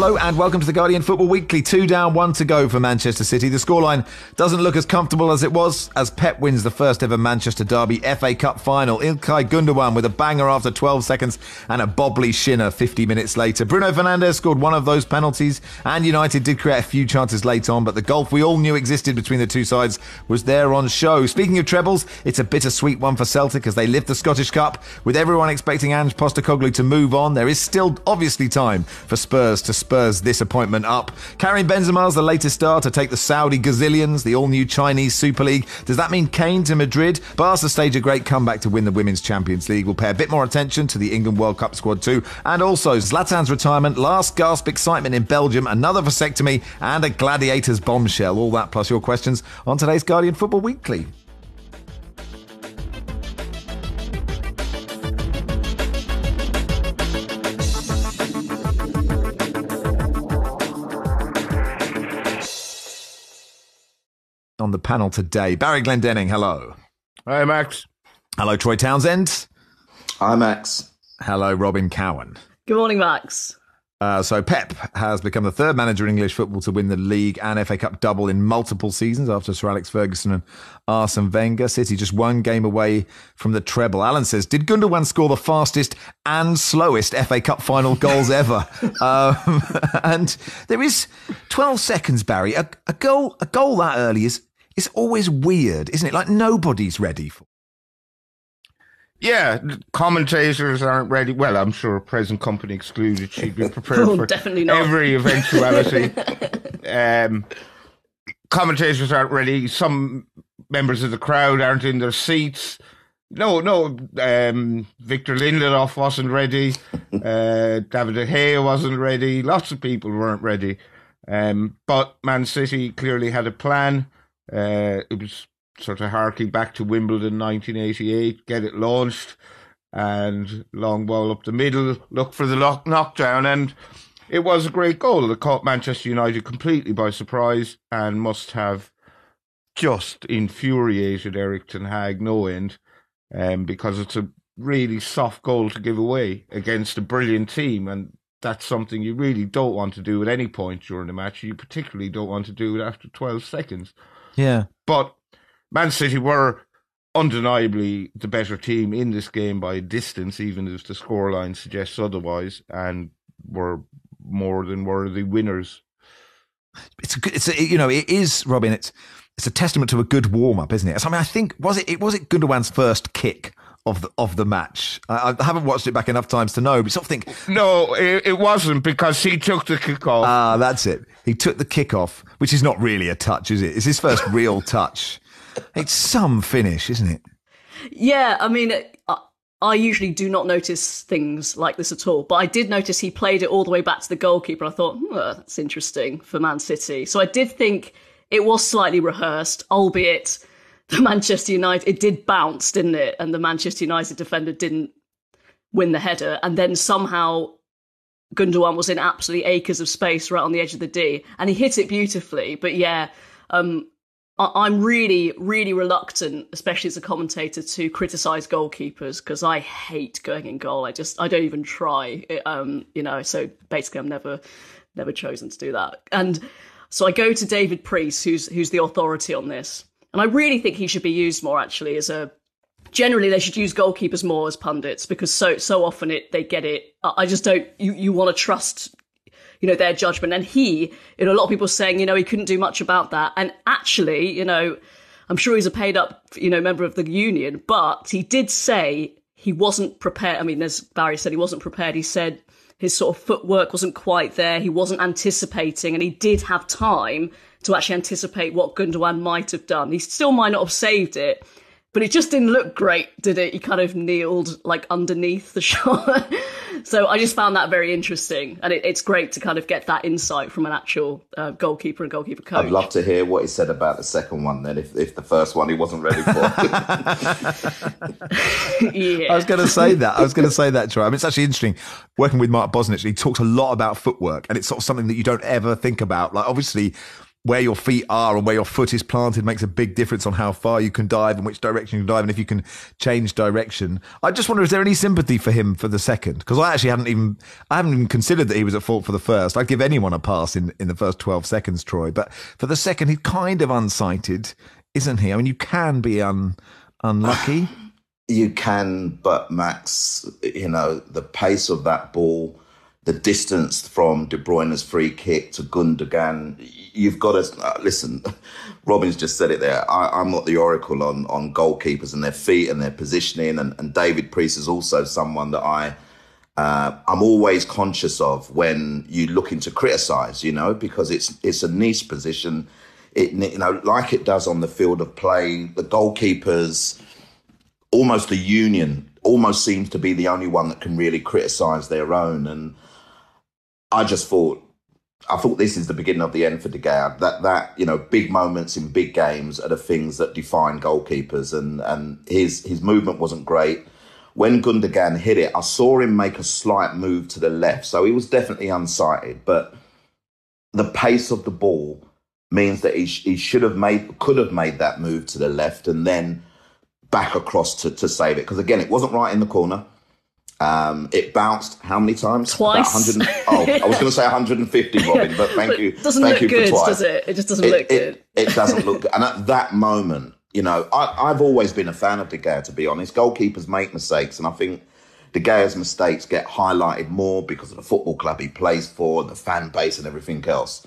Hello and welcome to the Guardian Football Weekly. Two down, one to go for Manchester City. The scoreline doesn't look as comfortable as it was as Pep wins the first ever Manchester Derby FA Cup final. Ilkay Gundogan with a banger after 12 seconds and a bobbly shinner 50 minutes later. Bruno Fernandes scored one of those penalties and United did create a few chances late on, but the gulf we all knew existed between the two sides was there on show. Speaking of trebles, it's a bittersweet one for Celtic as they lift the Scottish Cup. With everyone expecting Ange Postecoglou to move on, there is still obviously time for Spurs to Spurs this appointment up. Karim Benzema's the latest star to take the Saudi Gazillions, the all-new Chinese Super League. Does that mean Kane to Madrid? Barca stage a great comeback to win the Women's Champions League. We'll pay a bit more attention to the England World Cup squad too. And also Zlatan's retirement, last gasp excitement in Belgium, another vasectomy, and a Gladiators bombshell. All that plus your questions on today's Guardian Football Weekly. On the panel today. Barry Glendenning, hello. Hi, Max. Hello, Troy Townsend. Hi, Max. Hello, Robyn Cowen. Good morning, Max. Uh, so Pep has become the third manager in English football to win the league and FA Cup double in multiple seasons after Sir Alex Ferguson and Arsene Wenger. City just one game away from the treble. Alan says, did Gundogan score the fastest and slowest FA Cup final goals ever? um, and there is 12 seconds, Barry. A, a goal, a goal that early is it's always weird, isn't it? Like nobody's ready for. Yeah, commentators aren't ready. Well, I'm sure a present company excluded. She'd be prepared oh, for definitely not. every eventuality. um, commentators aren't ready. Some members of the crowd aren't in their seats. No, no. Um, Victor Lindelof wasn't ready. Uh, David De Gea wasn't ready. Lots of people weren't ready. Um, but Man City clearly had a plan. Uh, it was sort of harking back to Wimbledon 1988, get it launched, and long ball up the middle, look for the lock- knockdown, and it was a great goal. that caught Manchester United completely by surprise and must have just infuriated Erik Ten Hag no end, um, because it's a really soft goal to give away against a brilliant team, and that's something you really don't want to do at any point during the match. You particularly don't want to do it after 12 seconds. Yeah. But Man City were undeniably the better team in this game by a distance, even if the scoreline suggests otherwise, and were more than worthy winners. It's a good, it's a, you know, it is, Robyn, it's, it's a testament to a good warm up, isn't it? I mean, I think, was it, it was it Gundogan's first kick of the of the match. I, I, haven't watched it back enough times to know, but sort of think. No, it, it wasn't because he took the kick off. Ah, that's it. He took the kick off, which is not really a touch, is it? It's his first real touch. It's some finish, isn't it? Yeah, I mean, I, I usually do not notice things like this at all, but I did notice he played it all the way back to the goalkeeper. I thought, hmm, that's interesting for Man City. So I did think it was slightly rehearsed, albeit the Manchester United, it did bounce, didn't it? And the Manchester United defender didn't win the header. And then somehow Gundogan was in absolutely acres of space right on the edge of the D, and he hit it beautifully. But yeah, um, I- am really, really reluctant, especially as a commentator, to criticize goalkeepers because I hate going in goal. I just, I don't even try. It, um, you know, so basically, I'm never, never chosen to do that. And so I go to David Preece, who's who's the authority on this and I really think he should be used more actually as a generally they should use goalkeepers more as pundits because so so often it they get it. I just don't you you want to trust you know their judgment. And he you know a lot of people saying you know he couldn't do much about that. And actually you know I'm sure he's a paid up you know member of the union but he did say he wasn't prepared I mean as Barry said he wasn't prepared. He said his sort of footwork wasn't quite there. He wasn't anticipating and he did have time to actually anticipate what Gundogan might have done. He still might not have saved it, but it just didn't look great, did it? He kind of kneeled like underneath the shot. so I just found that very interesting, and it, it's great to kind of get that insight from an actual uh, goalkeeper and goalkeeper coach. I'd love to hear what he said about the second one. Then, if if the first one he wasn't ready for. yeah. I was going to say that. I was going to say that, Troy. I mean, it's actually interesting working with Mark Bosnich. He talks a lot about footwork, and it's sort of something that you don't ever think about. Like, obviously where your feet are and where your foot is planted makes a big difference on how far you can dive and which direction you can dive and if you can change direction. I just wonder, is there any sympathy for him for the second? Because I actually hadn't even, I haven't even considered that he was at fault for the first. I'd give anyone a pass in, in the first 12 seconds, Troy. But for the second, he's kind of unsighted, isn't he? I mean, you can be un, unlucky. You can, but Max, you know, the pace of that ball, the distance from De Bruyne's free kick to Gundogan, you've got to uh, listen. Robyn's just said it there. I, am not the oracle on on goalkeepers and their feet and their positioning, and, and David Preece is also someone that I. Uh, I'm always conscious of when you're looking to criticise, you know, because it's it's a niche position. It you know, like it does on the field of play, the goalkeepers almost the union almost seems to be the only one that can really criticize their own. And I just thought, I thought this is the beginning of the end for De Gea. That that you know, big moments in big games are the things that define goalkeepers. And and his his movement wasn't great. When Gundogan hit it, I saw him make a slight move to the left, so he was definitely unsighted. But the pace of the ball means that he, he should have made could have made that move to the left and then back across to, to save it. Because again, it wasn't right in the corner. Um, it bounced how many times? Twice. Oh, I was going to say 150, Robyn, but thank you. Doesn't thank look you good, does it? It just doesn't it, look it, good. It doesn't look good. And at that moment, you know, I, have always been a fan of De Gea, to be honest. Goalkeepers make mistakes, and I think De Gea's mistakes get highlighted more because of the football club he plays for, the fan base, and everything else.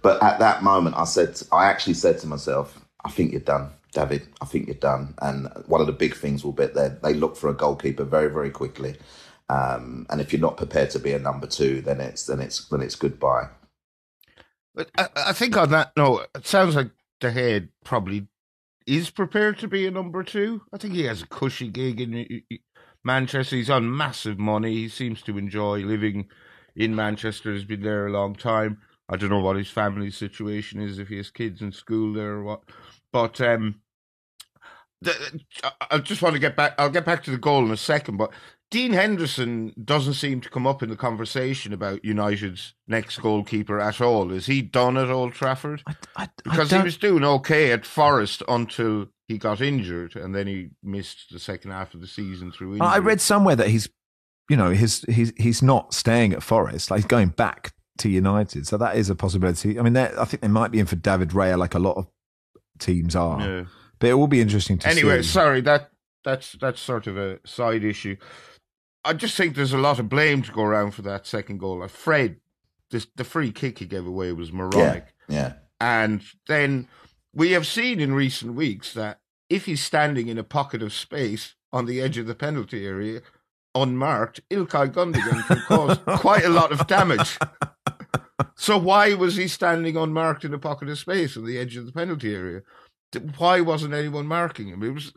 But at that moment, I said, I actually said to myself, I think you're done. David, I think you're done. And one of the big things will be that they look for a goalkeeper very, very quickly. Um, and if you're not prepared to be a number two, then it's then it's then it's goodbye. But I, I think on that note, it sounds like De Gea probably is prepared to be a number two. I think he has a cushy gig in Manchester. He's on massive money. He seems to enjoy living in Manchester. He's been there a long time. I don't know what his family situation is, if he has kids in school there or what. But um, the, I just want to get back. I'll get back to the goal in a second, but Dean Henderson doesn't seem to come up in the conversation about United's next goalkeeper at all. Is he done at Old Trafford? I, I, because he was doing okay at Forest until he got injured, and then he missed the second half of the season through injury. I read somewhere that he's, you know, his he's he's not staying at Forest. Like he's going back to United, so that is a possibility. I mean, I think they might be in for David Raya, like a lot of teams are. Yeah. But it will be interesting to anyway, see. Anyway, sorry that that's that's sort of a side issue. I just think there's a lot of blame to go around for that second goal. Fred, this, the free kick he gave away was moronic. Yeah, yeah. And then we have seen in recent weeks that if he's standing in a pocket of space on the edge of the penalty area, unmarked, Ilkay Gundogan can cause quite a lot of damage. So why was he standing unmarked in a pocket of space on the edge of the penalty area? Why wasn't anyone marking him? It was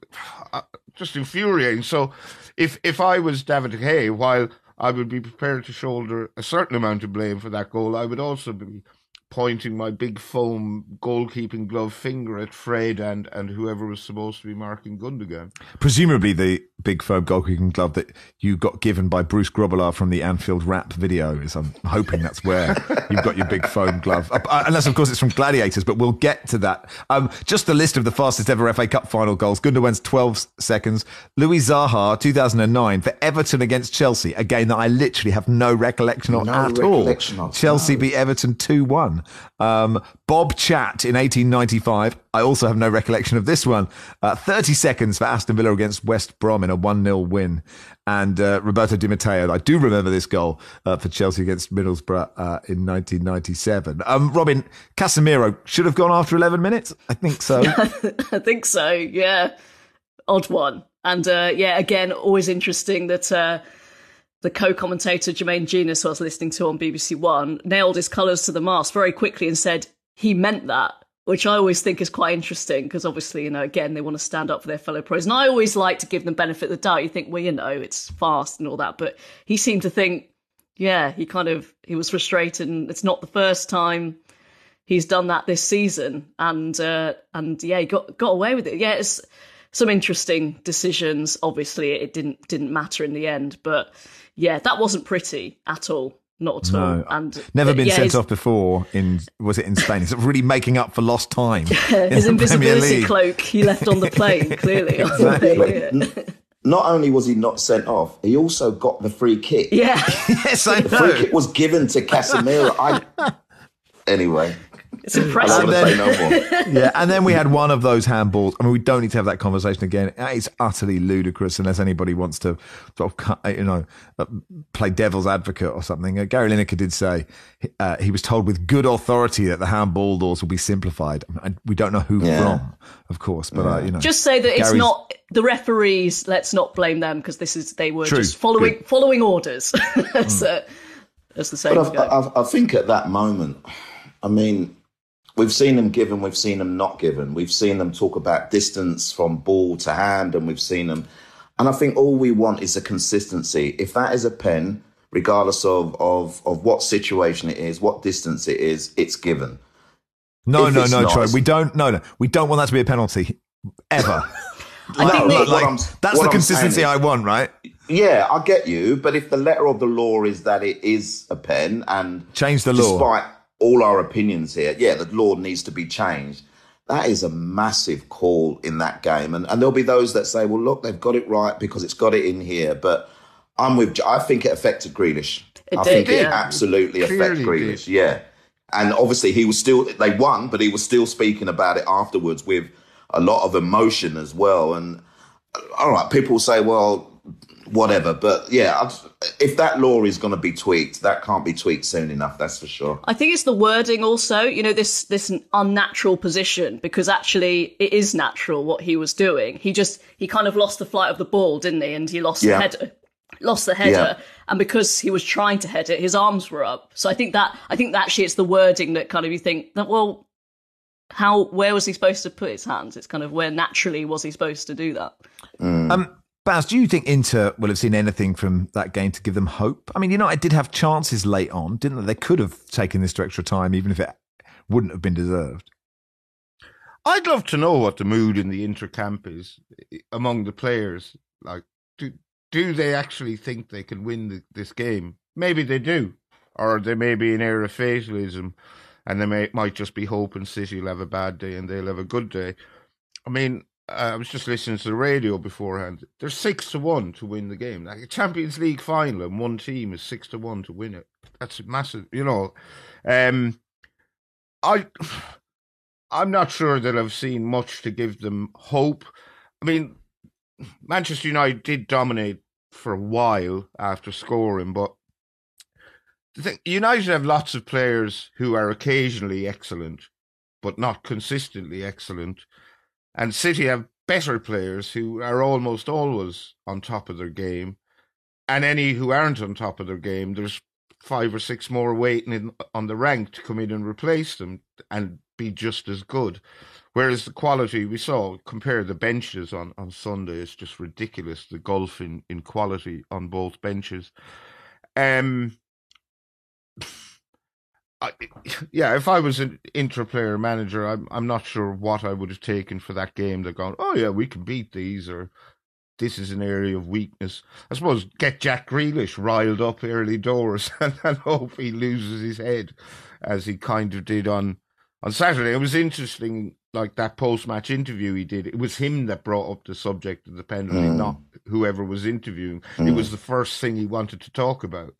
uh, just infuriating. So, if if I was David Hay, while I would be prepared to shoulder a certain amount of blame for that goal, I would also be pointing my big foam goalkeeping glove finger at Fred and, and whoever was supposed to be marking Gundogan. Presumably the big foam goalkeeping glove that you got given by Bruce Grobbelaar from the Anfield rap video is I'm hoping that's where you've got your big foam glove. Uh, uh, unless of course it's from Gladiators, but we'll get to that. Um, just the list of the fastest ever FA Cup final goals. Gundogan's 12 seconds. Louis Saha 2009 for Everton against Chelsea, a game that I literally have no recollection of no at recollection all. Of, Chelsea no. beat Everton 2-1. Um, Bob Chatt in 1895. I also have no recollection of this one. Uh, 30 seconds for Aston Villa against West Brom in a 1 0 win. And uh, Roberto Di Matteo, I do remember this goal uh, for Chelsea against Middlesbrough uh, in 1997. Um, Robin, Casemiro should have gone after 11 minutes? I think so. I think so, yeah. Odd one. And uh, yeah, again, always interesting that uh, the co-commentator Jermaine Jenas, who I was listening to on BBC One, nailed his colours to the mast very quickly and said he meant that, which I always think is quite interesting because obviously, you know, again, they want to stand up for their fellow pros. And I always like to give them benefit of the doubt. You think, well, you know, it's fast and all that, but he seemed to think, yeah, he kind of he was frustrated, and it's not the first time he's done that this season, and uh, and yeah, he got got away with it. Yeah, it's some interesting decisions. Obviously, it didn't didn't matter in the end, but yeah, that wasn't pretty at all. not at all. And never uh, been yeah, sent his, off before. In was it in Spain? It's really making up for lost time. in his the invisibility cloak he left on the plane. Clearly, Exactly. Not only was he not sent off, he also got the free kick. yeah. Yes, I The free kick was given to Casemiro. I anyway. It's impressive. want to no yeah, and then we had one of those handballs. I mean, we don't need to have that conversation again. It's utterly ludicrous unless anybody wants to sort of, cut- you know, uh, play devil's advocate or something. Uh, Gary Lineker did say uh, he was told with good authority that the handball laws will be simplified. And we don't know who Yeah. from, of course, but uh, you know, Just say that it's not the referees. Let's not blame them because this is they were True. just following Good. following orders. as, uh, as the same. But. I, I, I think at that moment, I mean, we've seen them given, we've seen them not given. We've seen them talk about distance from ball to hand, and we've seen them. And I think all we want is a consistency. If that is a pen, regardless of, of, of what situation it is, what distance it is, it's given. no, if no, no, not- Troy. We don't, no, no, we don't want that to be a penalty ever. I think No, that- what like, I'm- that's the I'm consistency saying I want, right? Yeah, I get you. But if the letter of the law is that it is a pen and Change the law. despite all our opinions here, yeah, the law needs to be changed. That is a massive call in that game. And, and there'll be those that say, well, look, they've got it right because it's got it in here. But I'm with, I think it affected Grealish. It I did, think it yeah. absolutely affected Clearly Grealish. did. Yeah. And obviously he was still, they won, but he was still speaking about it afterwards with a lot of emotion as well. And all right, people say, well, whatever. But yeah, I've, if that law is going to be tweaked, that can't be tweaked soon enough. That's for sure. I think it's the wording also, you know, this this unnatural position because actually it is natural what he was doing. He just he kind of lost the flight of the ball, didn't he? And he lost Yeah. the header. Lost the header, Yeah. and because he was trying to head it, his arms were up. So I think that I think that actually it's the wording that kind of you think that well, how where was he supposed to put his hands? It's kind of where naturally was he supposed to do that? Um, Baz, do you think Inter will have seen anything from that game to give them hope? I mean, United did have chances late on, didn't they? They could have taken this to extra time, even if it wouldn't have been deserved. I'd love to know what the mood in the Inter camp is eh, among the players. Like, do do they actually think they can win the, this game? Maybe they do, or there may be an air of fatalism, and they may might just be hoping City will have a bad day and they'll have a good day. I mean, I was just listening to the radio beforehand. They're six to one to win the game. Like a Champions League final, and one team is six to one to win it. That's massive, you know. Um, I. I'm not sure that I've seen much to give them hope. I mean, Manchester United did dominate for a while after scoring, but the thing, United have lots of players who are occasionally excellent, but not consistently excellent. And City have better players who are almost always on top of their game. And any who aren't on top of their game, there's five or six more waiting in, on the rank to come in and replace them and be just as good. Whereas the quality we saw, compare the benches on, on Sunday, it's just ridiculous. The gulf in, in quality on both benches. Um, I, yeah, if I was an Inter-player manager, I'm I'm not sure what I would have taken for that game. They're going, oh yeah, we can beat these, or this is an area of weakness. I suppose get Jack Grealish riled up early doors and, and hope he loses his head, as he kind of did on on Saturday. It was interesting, like that post-match interview he did. It was him that brought up the subject of the penalty, Mm. not whoever was interviewing. It was the first thing he wanted to talk about.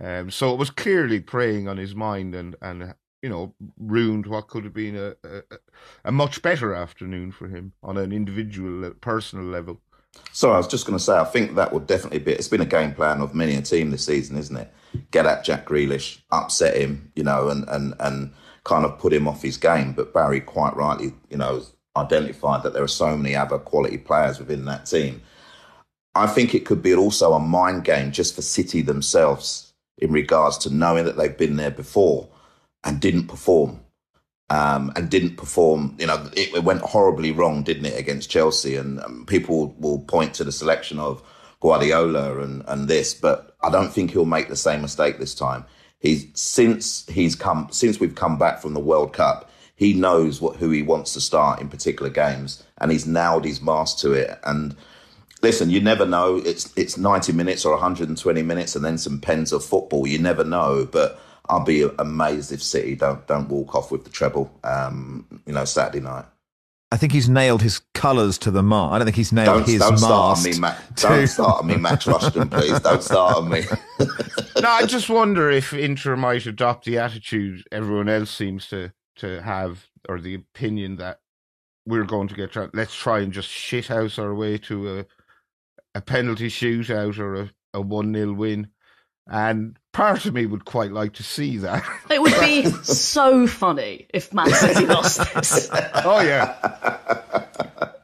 Um, so it was clearly preying on his mind and, and you know, ruined what could have been a, a, a much better afternoon for him on an individual, uh, personal level. So I was just going to say, I think that would definitely be. It's been a game plan of many a team this season, isn't it? Get at Jack Grealish, upset him, you know, and and and kind of put him off his game. But Barry quite rightly, you know, identified that there are so many other quality players within that team. I think it could be also a mind game just for City themselves in regards to knowing that they've been there before and didn't perform. Um, and didn't perform. You know, it, it went horribly wrong, didn't it, against Chelsea? And um, people will point to the selection of Guardiola and, and this, but I don't think he'll make the same mistake this time. He's since he's come since we've come back from the World Cup, he knows what who he wants to start in particular games, and he's nailed his mask to it. And listen, you never know. It's it's 90 minutes or 120 minutes and then some pens of football. You never know. But I'll be amazed if City don't don't walk off with the treble. Um, you know, Saturday night. I think he's nailed his colours to the mast. I don't think he's nailed Don't, his don't mast. start on me, Matt. to- Don't start on me, Max Rushden, please. Don't start on me. no, I just wonder if Inter might adopt the attitude everyone else seems to to have, or the opinion that we're going to get. Let's try and just shithouse our way to a a penalty shootout or a a one 0 win, and part of me would quite like to see that. It would be so funny if Man City lost this. oh yeah,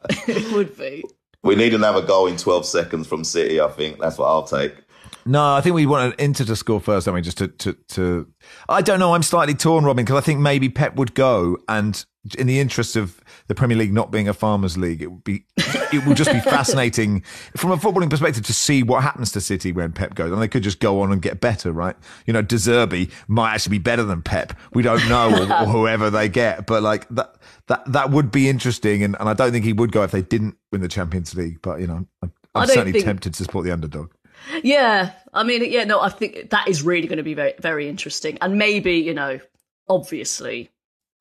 It would be. We need another goal in 12 seconds from City, I think. That's what I'll take. No, I think we want wanted Inter to score first, don't we? Just to, to, to I don't know. I'm slightly torn, Robyn, because I think maybe Pep would go, and in the interest of the Premier League not being a farmers' league, it would be, it would just be fascinating from a footballing perspective to see what happens to City when Pep goes, and they could just go on and get better, right? You know, De Zerbi might actually be better than Pep. We don't know, or, or whoever they get, but like that, that, that would be interesting, and, and I don't think he would go if they didn't win the Champions League. But you know, I'm, I I'm certainly think- tempted to support the underdog. Yeah, I mean, yeah, no, I think that is really going to be very, very interesting, and maybe you know, obviously,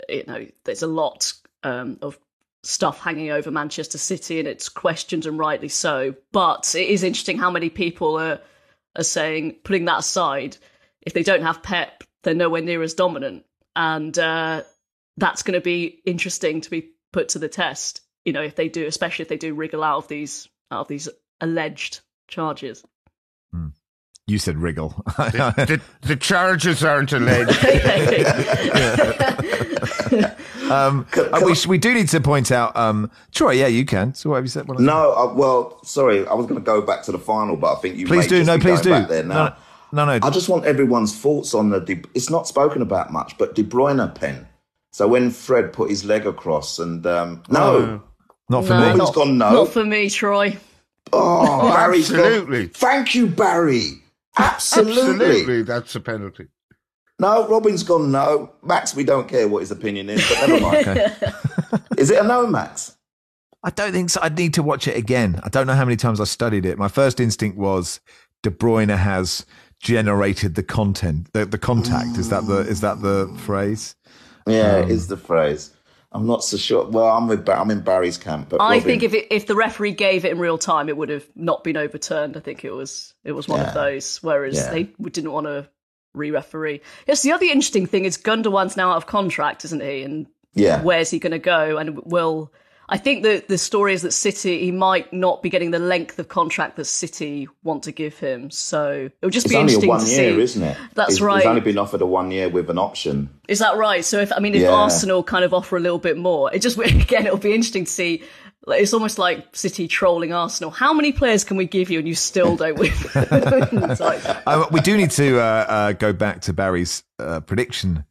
you know, there's a lot um, of stuff hanging over Manchester City, and it's questioned and rightly so. But it is interesting how many people are are saying, putting that aside, if they don't have Pep, they're nowhere near as dominant, and uh, that's going to be interesting to be put to the test. You know, if they do, especially if they do wriggle out of these out of these alleged charges. You said wriggle. the, the charges aren't alleged. Um, uh, we, we do need to point out, um, Troy. Yeah, you can. So what have you said? What have I? No, uh, well, sorry. I was going to go back to the final, but I think you please may do. just No, be please going do. There now. No, no, no. I just want everyone's thoughts on the. De, it's not spoken about much, but De Bruyne pen. So when Fred put his leg across, and um, no, not for No, me. Robyn's not, gone no. not for me, Troy. Oh, Barry's gone- Absolutely. Thank you, Barry. Absolutely. Absolutely, that's a penalty. No, Robyn's gone no. Max, we don't care what his opinion is, but never mind. is it a no, Max? I don't think so. I'd need to watch it again. I don't know how many times I studied it. My first instinct was De Bruyne has generated the content, the, the contact. Is that the is that the phrase? Yeah, Um, is the phrase. I'm not so sure. Well, I'm with I'm in Barry's camp, but I Robyn- think if it, if the referee gave it in real time, it would have not been overturned. I think it was it was one Yeah. of those. Whereas Yeah. they didn't want to re-referee. Yes, the other interesting thing is Gundogan's now out of contract, isn't he? And yeah, where's he going to go? And will I think that the story is that City he might not be getting the length of contract that City want to give him. So it would just it's be only a interesting one to year, see. isn't it? That's He's- right. He's only been offered a one year with an option. Is that right? So if I mean, if Yeah. Arsenal kind of offer a little bit more, it just again it'll be interesting to see. It's almost like City trolling Arsenal. How many players can we give you and you still don't win? It's like- Uh, we do need to uh, uh, go back to Barry's uh, prediction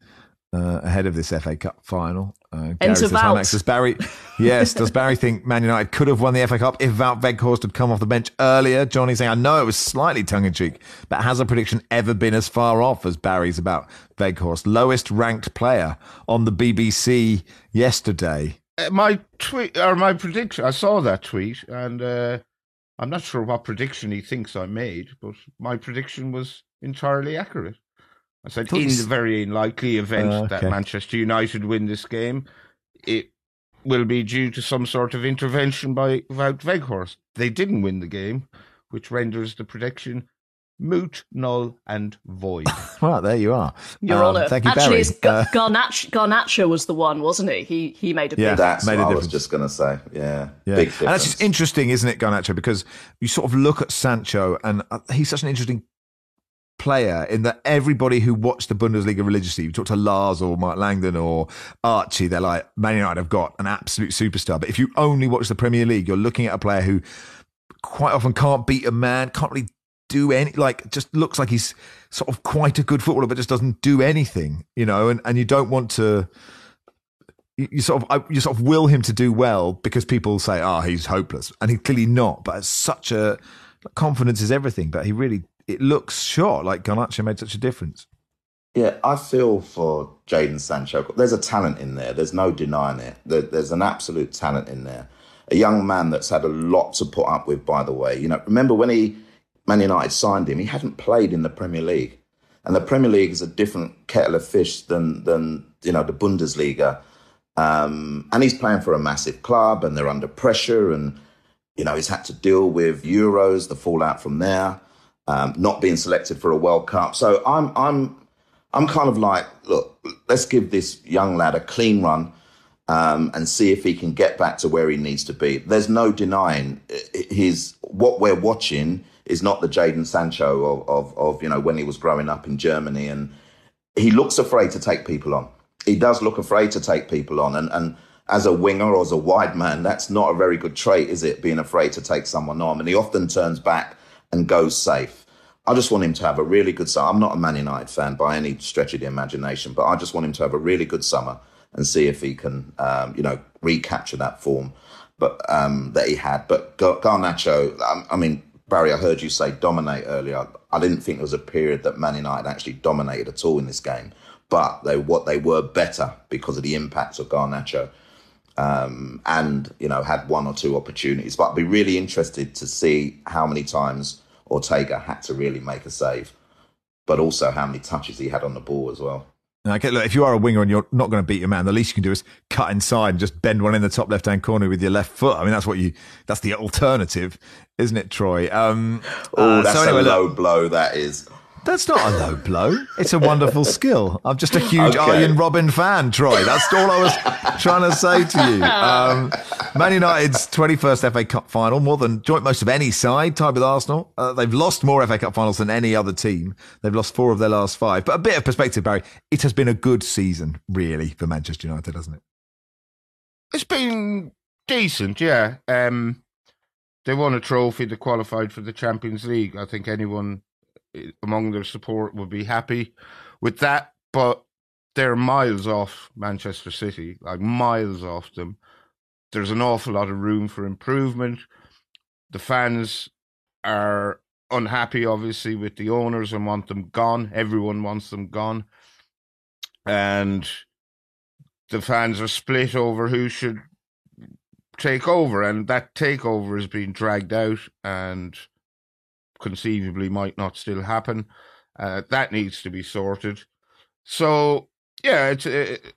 uh, ahead of this FA Cup final. Uh, Gary Enter says, "Hi, Does Barry? Yes. Does Barry think Man United could have won the FA Cup if Wout Weghorst had come off the bench earlier? Johnny saying, I know it was slightly tongue in cheek, but has a prediction ever been as far off as Barry's about Weghorst? Lowest ranked player on the BBC yesterday. Uh, my tweet or my prediction. I saw that tweet, and uh, I'm not sure what prediction he thinks I made, but my prediction was entirely accurate. I said Thought in the very unlikely event Uh, that. Manchester United win this game, it will be due to some sort of intervention by Wout Weghorst. They didn't win the game, which renders the prediction moot, null, and void. Well, there you are. Your Um, Honour. Thank you, Actually, Barry. it's Gar- Uh, Garnacho, Garnacho was the one, wasn't he? He he made a Yeah. big. That's made a what I was just going to say. Yeah, Yeah. big and that's just interesting, isn't it, Garnacho? Because you sort of look at Sancho, and uh, he's such an interesting player in that everybody who watched the Bundesliga religiously, you talk to Lars or Mark Langdon or Archie, they're like, Man United have got an absolute superstar. But if you only watch the Premier League, you're looking at a player who quite often can't beat a man, can't really do any, like, just looks like he's sort of quite a good footballer, but just doesn't do anything, you know, and, and you don't want to you, sort of uh, you sort of will him to do well because people say, "Oh, he's hopeless," and he's clearly not. But such a confidence is everything. But he really it looks short. Like Garnacho made such a difference. Yeah, I feel for Jadon Sancho. There's a talent in there. There's no denying it. There, there's an absolute talent in there. a young man that's had a lot to put up with. By the way, you know, remember when he Man United signed him, he hadn't played in the Premier League, and the Premier League is a different kettle of fish than than you know the Bundesliga. Um, and he's playing for a massive club, and they're under pressure, and you know he's had to deal with Euros, the fallout from there, um, not being selected for a World Cup. So I'm I'm I'm kind of like, look, let's give this young lad a clean run um, and see if he can get back to where he needs to be. There's no denying his what we're watching is not the Jadon Sancho of, of, of you know when he was growing up in Germany, and he looks afraid to take people on. He does look afraid to take people on, and and as a winger or as a wide man, that's not a very good trait, is it? Being afraid to take someone on, and he often turns back and goes safe. I just want him to have a really good summer. I'm not a Man United fan by any stretch of the imagination, but I just want him to have a really good summer and see if he can, um, you know, recapture that form, but um, that he had. But Garnacho, I mean, Barry, I heard you say dominate earlier. I didn't think there was a period that Man United actually dominated at all in this game, but they what they were better because of the impact of Garnacho. Um, and you know had one or two opportunities, but I'd be really interested to see how many times Ortega had to really make a save, but also how many touches he had on the ball as well. Okay, look, if you are a winger and you're not going to beat your man, the least you can do is cut inside and just bend one in the top left hand corner with your left foot. I mean, that's what you, that's the alternative, isn't it, Troy? Um, oh, uh, that's so anyway, a low look, blow, that is. That's not a low blow. It's a wonderful skill. I'm just a huge okay. Arjen Robben fan, Troy. That's all I was trying to say to you. Um, Man United's 21st FA Cup final, more than joint most of any side, tied with Arsenal. Uh, they've lost more FA Cup finals than any other team. They've lost four of their last five. But a bit of perspective, Barry, it has been a good season, really, for Manchester United, hasn't it? It's been decent, yeah. Um, they won a trophy. They qualified for the Champions League. I think anyone among their support would be happy with that, but they're miles off Manchester City, like miles off them. There's an awful lot of room for improvement. The fans are unhappy, obviously, with the owners and want them gone. Everyone wants them gone. And the fans are split over who should take over, and that takeover is being dragged out and conceivably might not still happen. Uh, that needs to be sorted. So yeah, it's it,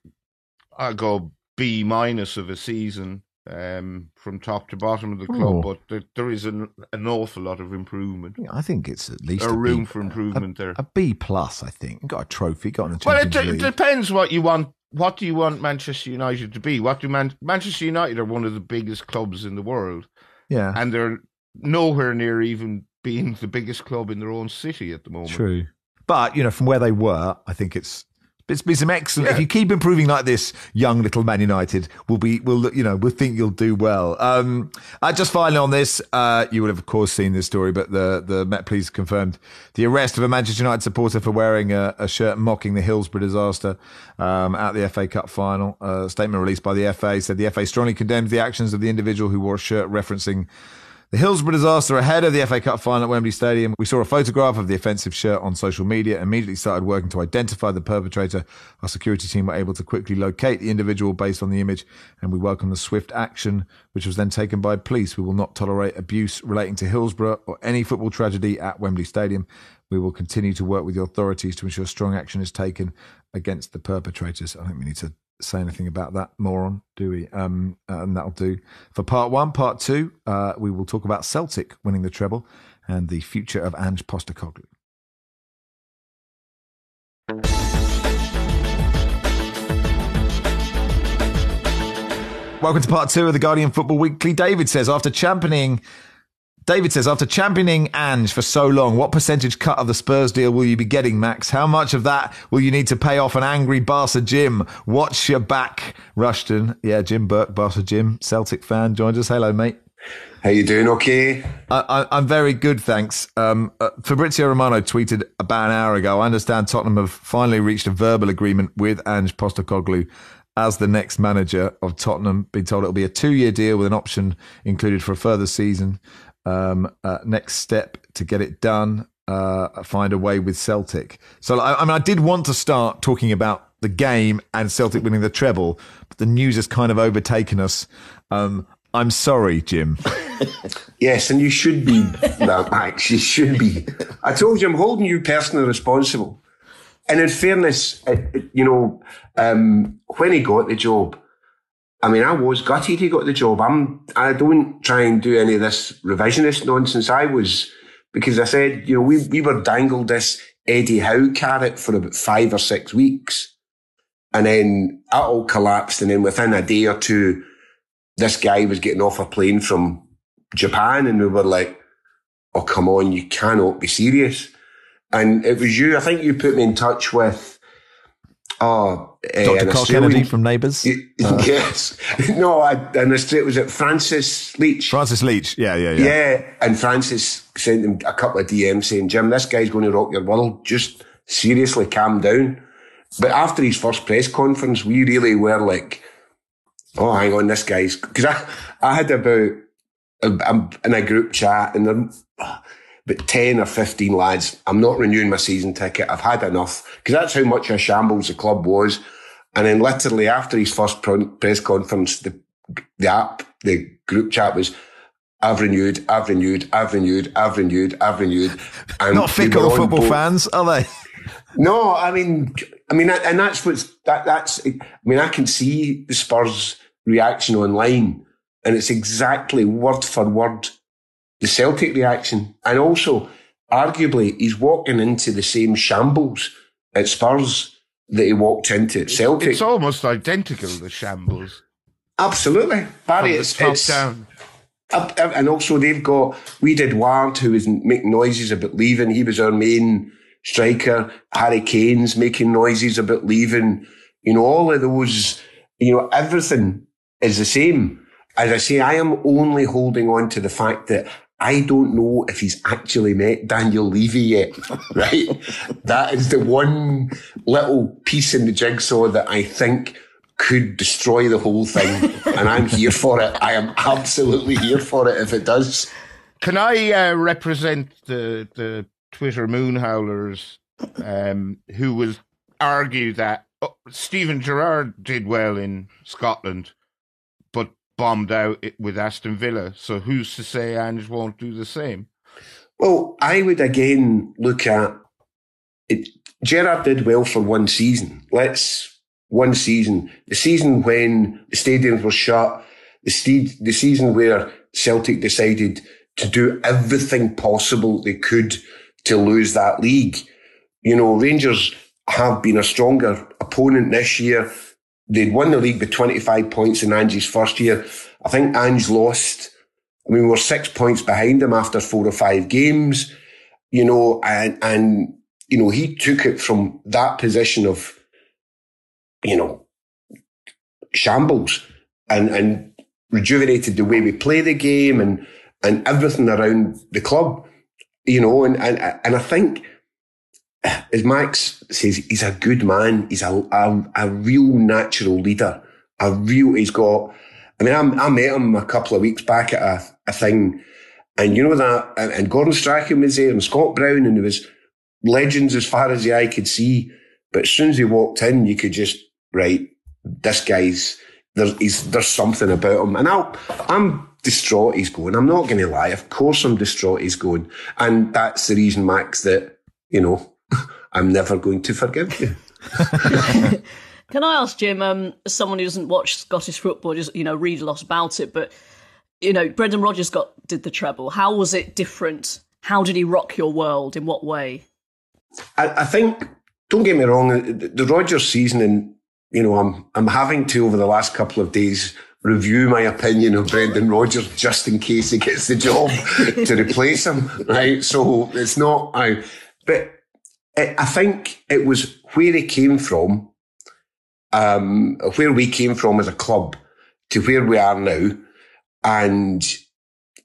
I go B minus of a season um, from top to bottom of the club, oh. but there, there is an, an awful lot of improvement. I think it's at least a, a room B, for improvement a, there. A B plus, I think. Got a trophy, got a well. It, it, depends what you want. What do you want Manchester United to be? What do Man- Manchester United are one of the biggest clubs in the world. Yeah, and they're nowhere near even being the biggest club in their own city at the moment. True. But, you know, from where they were, I think it's it's been some excellent. Yeah. If you keep improving like this, young little Man United will be will you know will think you'll do well. Um, uh, just finally on this, uh, you would have of course seen this story, but the the Met Police confirmed the arrest of a Manchester United supporter for wearing a, a shirt mocking the Hillsborough disaster um, at the FA Cup final. A statement released by the FA said the FA strongly condemns the actions of the individual who wore a shirt referencing the Hillsborough disaster ahead of the FA Cup final at Wembley Stadium. We saw a photograph of the offensive shirt on social media, immediately started working to identify the perpetrator. Our security team were able to quickly locate the individual based on the image, and we welcome the swift action which was then taken by police. We will not tolerate abuse relating to Hillsborough or any football tragedy at Wembley Stadium. We will continue to work with the authorities to ensure strong action is taken against the perpetrators. I think we need to say anything about that moron, do we? Um, and that'll do for part one. Part two, uh, we will talk about Celtic winning the treble and the future of Ange Postecoglou. Welcome to part two of the Guardian Football Weekly. David says, after championing David says, after championing Ange for so long, what percentage cut of the Spurs deal will you be getting, Max? How much of that will you need to pay off an angry Barca Jim? Watch your back, Rushden. Yeah, Jim Burke, Barca Jim, Celtic fan, joins us. Hello, mate. How you doing? Okay. I, am very good, thanks. Um, uh, Fabrizio Romano tweeted about an hour ago. I understand Tottenham have finally reached a verbal agreement with Ange Postecoglou as the next manager of Tottenham. Been told it'll be a two-year deal with an option included for a further season um, uh, next step to get it done, uh, find a way with Celtic. So, I, I, mean, I did want to start talking about the game and Celtic winning the treble, but the news has kind of overtaken us. Um, I'm sorry, Jim. Yes, and you should be, well, Max, you should be. I told you I'm holding you personally responsible. And in fairness, it, you know, um, when he got the job, I mean, I was gutted he got the job. I'm, I don't try and do any of this revisionist nonsense. I was, because I said, you know, we, we were dangled this Eddie Howe carrot for about five or six weeks. And then that all collapsed. And then within a day or two, this guy was getting off a plane from Japan. And we were like, oh, come on, you cannot be serious. And it was you, I think you put me in touch with, oh, uh, Dr. Carl Kennedy from Neighbours. Uh. Yes. No, I, and it was it Francis Leach. Francis Leach. Yeah, yeah, yeah. Yeah. And Francis sent him a couple of DMs saying, Jim, this guy's going to rock your world. Just seriously calm down. But after his first press conference, we really were like, oh, hang on, this guy's, because I, I had about, I'm in a group chat and there, but 10 or 15 lads, I'm not renewing my season ticket. I've had enough because that's how much a shambles the club was. And then literally after his first press conference, the, the app, the group chat was, I've renewed, I've renewed, I've renewed, I've renewed, I've renewed. And Not fickle football both. fans, are they? No, I mean, I mean, and that's what's that. That's. I mean, I can see the Spurs reaction online, and it's exactly word for word the Celtic reaction, and also arguably he's walking into the same shambles at Spurs that he walked into at Celtic. It's almost identical, the shambles. Absolutely. Barry, it's, it's down. and also they've got, we did Ward, who was making noises about leaving. He was our main striker. Harry Kane's making noises about leaving. You know, all of those, you know, everything is the same. As I say, I am only holding on to the fact that I don't know if he's actually met Daniel Levy yet, right? that is the one little piece in the jigsaw that I think could destroy the whole thing. and I'm here for it. I am absolutely here for it if it does. Can I uh, represent the, the Twitter moon howlers um, who will argue that oh, Steven Gerrard did well in Scotland? Bombed out with Aston Villa. So who's to say Ange won't do the same? Well, I would again look at it. Gerrard did well for one season. Let's one season, the season when the stadiums were shut, the, ste- the season where Celtic decided to do everything possible they could to lose that league. You know, Rangers have been a stronger opponent this year. They'd won the league with 25 points in Ange's first year. I think Ange lost. I mean, we were six points behind him after four or five games, you know, and, and, you know, he took it from that position of, you know, shambles and, and rejuvenated the way we play the game and, and everything around the club, you know, and, and, and I think, as Max says, he's a good man. He's a, a, a real natural leader. A real, he's got, I mean, I, I met him a couple of weeks back at a, a thing and you know that, and Gordon Strachan was there and Scott Brown and there was legends as far as the eye could see. But as soon as he walked in, you could just, right, this guy's, there's, there's something about him. And i I'm distraught he's going. I'm not going to lie. Of course I'm distraught he's going. And that's the reason, Max, that, you know, I'm never going to forgive you. Can I ask Jim, um, as someone who doesn't watch Scottish football, just you know read a lot about it, but you know Brendan Rodgers got did the treble. How was it different? How did he rock your world? In what way? I, I think. Don't get me wrong. The, the Rodgers season, and you know, I'm I'm having to over the last couple of days review my opinion of Brendan Rodgers just in case he gets the job to replace him. Right. So it's not I, but it, I think it was where he came from, um, where we came from as a club to where we are now. And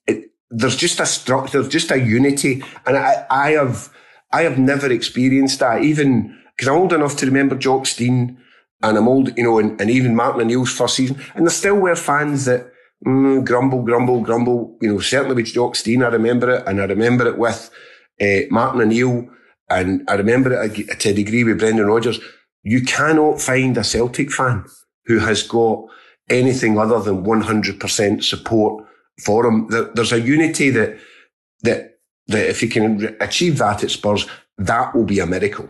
it, there's just a structure, just a unity. And I, I have, I have never experienced that, even because I'm old enough to remember Jock Stein and I'm old, you know, and, and even Martin O'Neill's first season. And there still were fans that mm, grumble, grumble, grumble. You know, certainly with Jock Stein, I remember it. And I remember it with uh, Martin O'Neill. And I remember it to a degree with Brendan Rodgers. You cannot find a Celtic fan who has got anything other than 100% support for him. There's a unity that, that, that if he can achieve that at Spurs, that will be a miracle.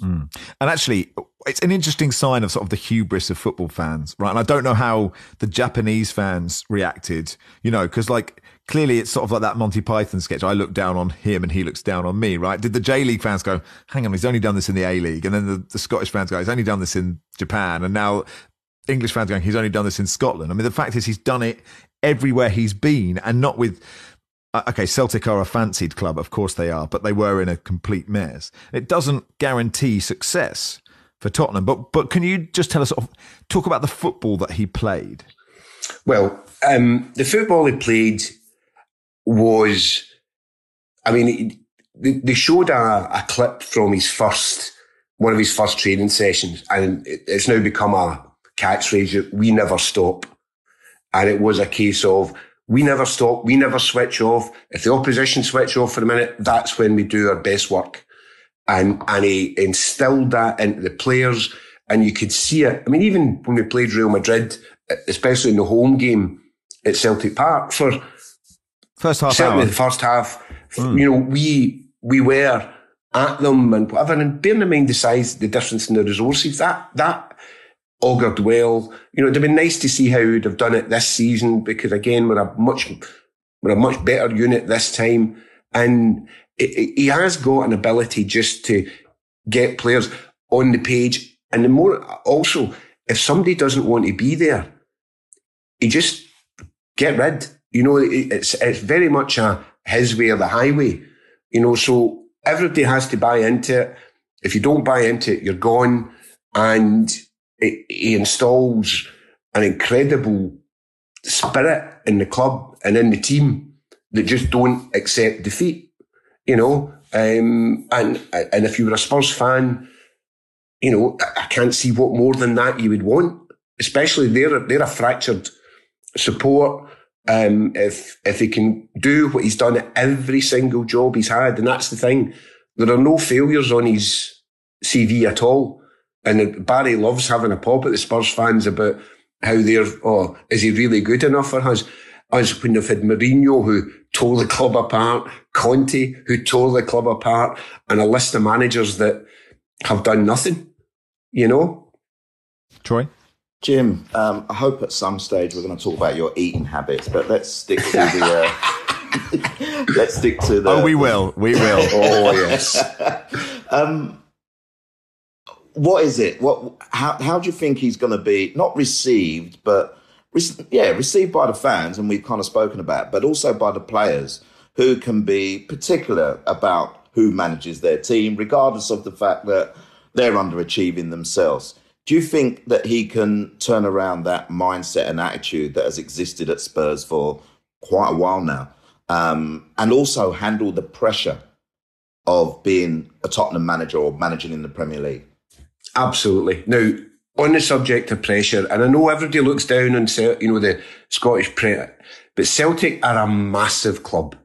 Mm. And actually, it's an interesting sign of sort of the hubris of football fans, right? And I don't know how the Japanese fans reacted, you know, because like clearly it's sort of like that Monty Python sketch. I look down on him and he looks down on me, right? Did the J League fans go, hang on, he's only done this in the A League? And then the, the Scottish fans go, he's only done this in Japan. And now English fans going, he's only done this in Scotland. I mean, the fact is he's done it everywhere he's been and not with uh, okay, Celtic are a fancied club, of course they are, but they were in a complete mess. It doesn't guarantee success for Tottenham. But but can you just tell us, talk about the football that he played? Well, um, the football he played was, I mean, they showed a, a, clip from his first, one of his first training sessions, and it's now become a catchphrase: "We never stop." And it was a case of we never stop. We never switch off. If the opposition switch off for a minute, that's when we do our best work. And, and he instilled that into the players and you could see it. I mean, even when we played Real Madrid, especially in the home game at Celtic Park for first half, certainly hour. the first half, mm. you know, we, we were at them and whatever. And bearing in mind the size, the difference in the resources, that, that augured well. You know, it'd have been nice to see how he'd have done it this season because again, we're a much, we're a much better unit this time. And it, it, he has got an ability just to get players on the page. And the more, also, if somebody doesn't want to be there, he just get rid. You know, it's, it's very much a his way or the highway. You know, so everybody has to buy into it. If you don't buy into it, you're gone. And he installs an incredible spirit in the club and in the team that just don't accept defeat, you know. Um, and and if you were a Spurs fan, you know, I can't see what more than that you would want. Especially they're they're a fractured support. Um, if if he can do what he's done at every single job he's had, and that's the thing, there are no failures on his CV at all. And Barry loves having a pop at the Spurs fans about how they're, oh, is he really good enough for us? Us when they've had Mourinho who tore the club apart, Conte who tore the club apart, and a list of managers that have done nothing, you know? Troy? Jim, um, I hope at some stage we're going to talk about your eating habits, but let's stick to the. Uh, let's stick to the. Oh, we will. We will. oh, yes. um, what is it? What? How? How do you think he's going to be not received, but yeah, received by the fans, and we've kind of spoken about, but also by the players who can be particular about who manages their team, regardless of the fact that they're underachieving themselves. Do you think that he can turn around that mindset and attitude that has existed at Spurs for quite a while now, um, and also handle the pressure of being a Tottenham manager or managing in the Premier League? Absolutely. Now, on the subject of pressure, and I know everybody looks down on, you know, the Scottish pressure, but Celtic are a massive club.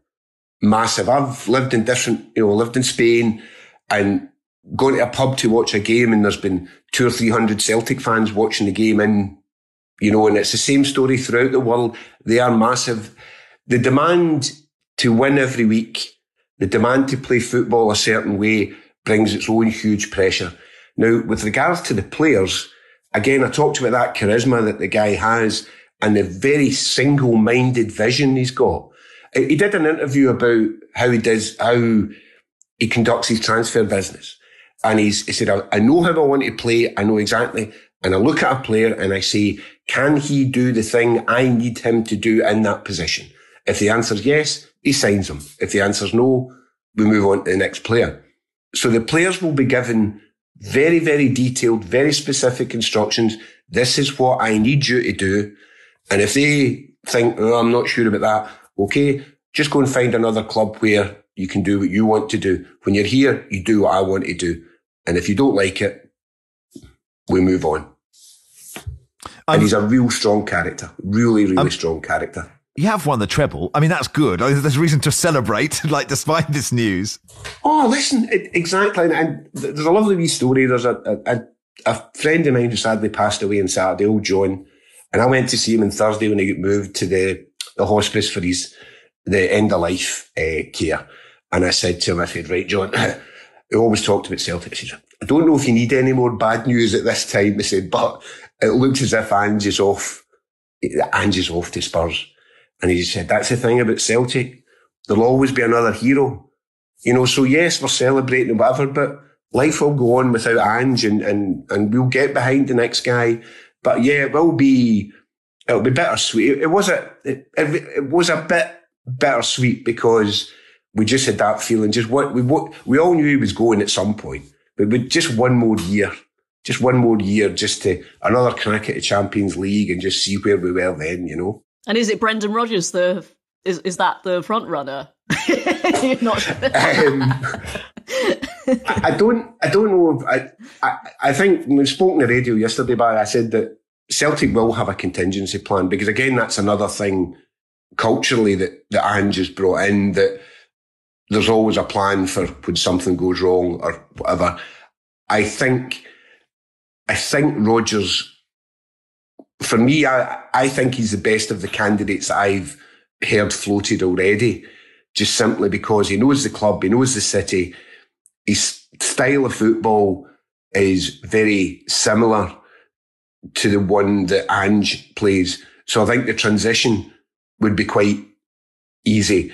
Massive. I've lived in different, you know, lived in Spain and going to a pub to watch a game and there's been two or three hundred Celtic fans watching the game and, you know, and it's the same story throughout the world. They are massive. The demand to win every week, the demand to play football a certain way brings its own huge pressure. Now, with regards to the players, again, I talked about that charisma that the guy has and the very single-minded vision he's got. He did an interview about how he does, how he conducts his transfer business. And he said, I know how I want to play. I know exactly. And I look at a player and I say, can he do the thing I need him to do in that position? If the answer is yes, he signs him. If the answer is no, we move on to the next player. So the players will be given very, very detailed, very specific instructions. This is what I need you to do. And if they think, oh, I'm not sure about that, okay, just go and find another club where you can do what you want to do. When you're here, you do what I want to do. And if you don't like it, we move on. And he's a real strong character, really, really strong character you have won the treble. I mean, that's good. There's reason to celebrate, like, despite this news. Oh, listen, it, exactly. And there's a lovely wee story. There's a, a, a friend of mine who sadly passed away on Saturday, old John. And I went to see him on Thursday when he got moved to the, the hospice for his, the end of life uh, care. And I said to him, I said, right, John, he always talked about Celtic. I said, I don't know if you need any more bad news at this time. He said, but it looks as if Ange is off, Ange is off to Spurs. And he said, that's the thing about Celtic. There'll always be another hero. You know, so yes, we're celebrating whatever, but life will go on without Ange and, and, and we'll get behind the next guy. But yeah, it will be, it'll be bittersweet. It, it was a, it, it, it was a bit bittersweet because we just had that feeling. Just what we what we all knew he was going at some point, but with just one more year, just one more year, just to another crack at the Champions League and just see where we were then, you know. And is it Brendan Rodgers the is is that the front runner? not. um, I, I don't. I don't know. If, I, I. I think we spoke on the radio yesterday, but I said that Celtic will have a contingency plan because again, that's another thing culturally that that Ange has brought in that there's always a plan for when something goes wrong or whatever. I think, I think Rodgers, for me, I, I think he's the best of the candidates I've heard floated already, just simply because he knows the club, he knows the city, his style of football is very similar to the one that Ange plays. So I think the transition would be quite easy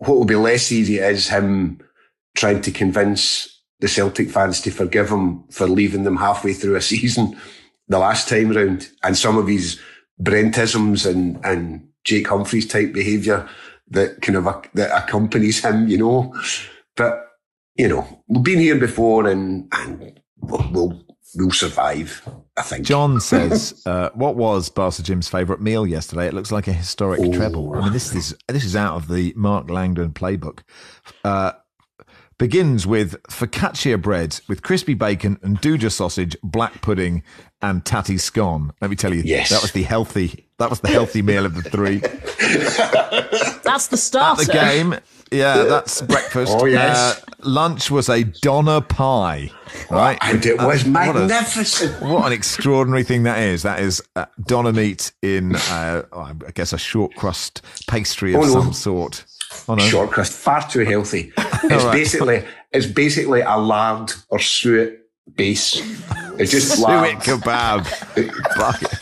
what will be less easy is him trying to convince the Celtic fans to forgive him for leaving them halfway through a season the last time round and some of his Brentisms and, and Jake Humphreys type behaviour that kind of that accompanies him, you know. But, you know, we've been here before and, and we'll, we'll, we'll survive. I think. John says, uh, "What was Barca Jim's favourite meal yesterday? It looks like a historic oh. treble. I mean, this is this is out of the Mark Langdon playbook. Uh, begins with focaccia bread with crispy bacon and 'nduja sausage, black pudding, and tatty scone. Let me tell you, yes. that was the healthy. That was the healthy meal of the three. That's the starter. At the game, yeah, that's breakfast. Oh yes. Uh, lunch was a doner pie. Right, and it was uh, magnificent. What, a, what, an extraordinary thing that is! That is uh, doner meat in, uh, I guess, a short crust pastry of oh, no. some sort. Oh, no. Short crust, far too healthy. It's right. basically it's basically a lard or suet base. It's just suet lard. kebab.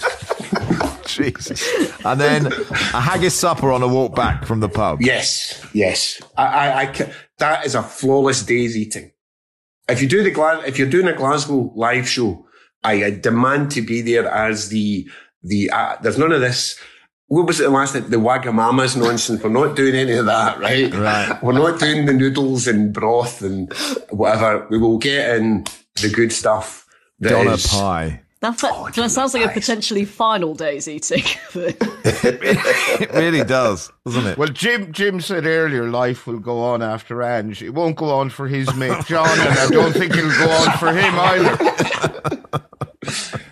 Jesus. And then a haggis supper on a walk back from the pub. Yes, yes. I, I, I that is a flawless day's eating. If you do the if you're doing a Glasgow live show, I, I demand to be there as the the. Uh, there's none of this. What was it the last night? The Wagamamas nonsense. We're not doing any of that, right? Right. We're not doing the noodles and broth and whatever. We will get in the good stuff. Doner pie. That, fa- oh, that sounds like a potentially final day's eating. it really does, doesn't it? Well, Jim Jim said earlier, life will go on after Ange. It won't go on for his mate John, and I don't think it'll go on for him either.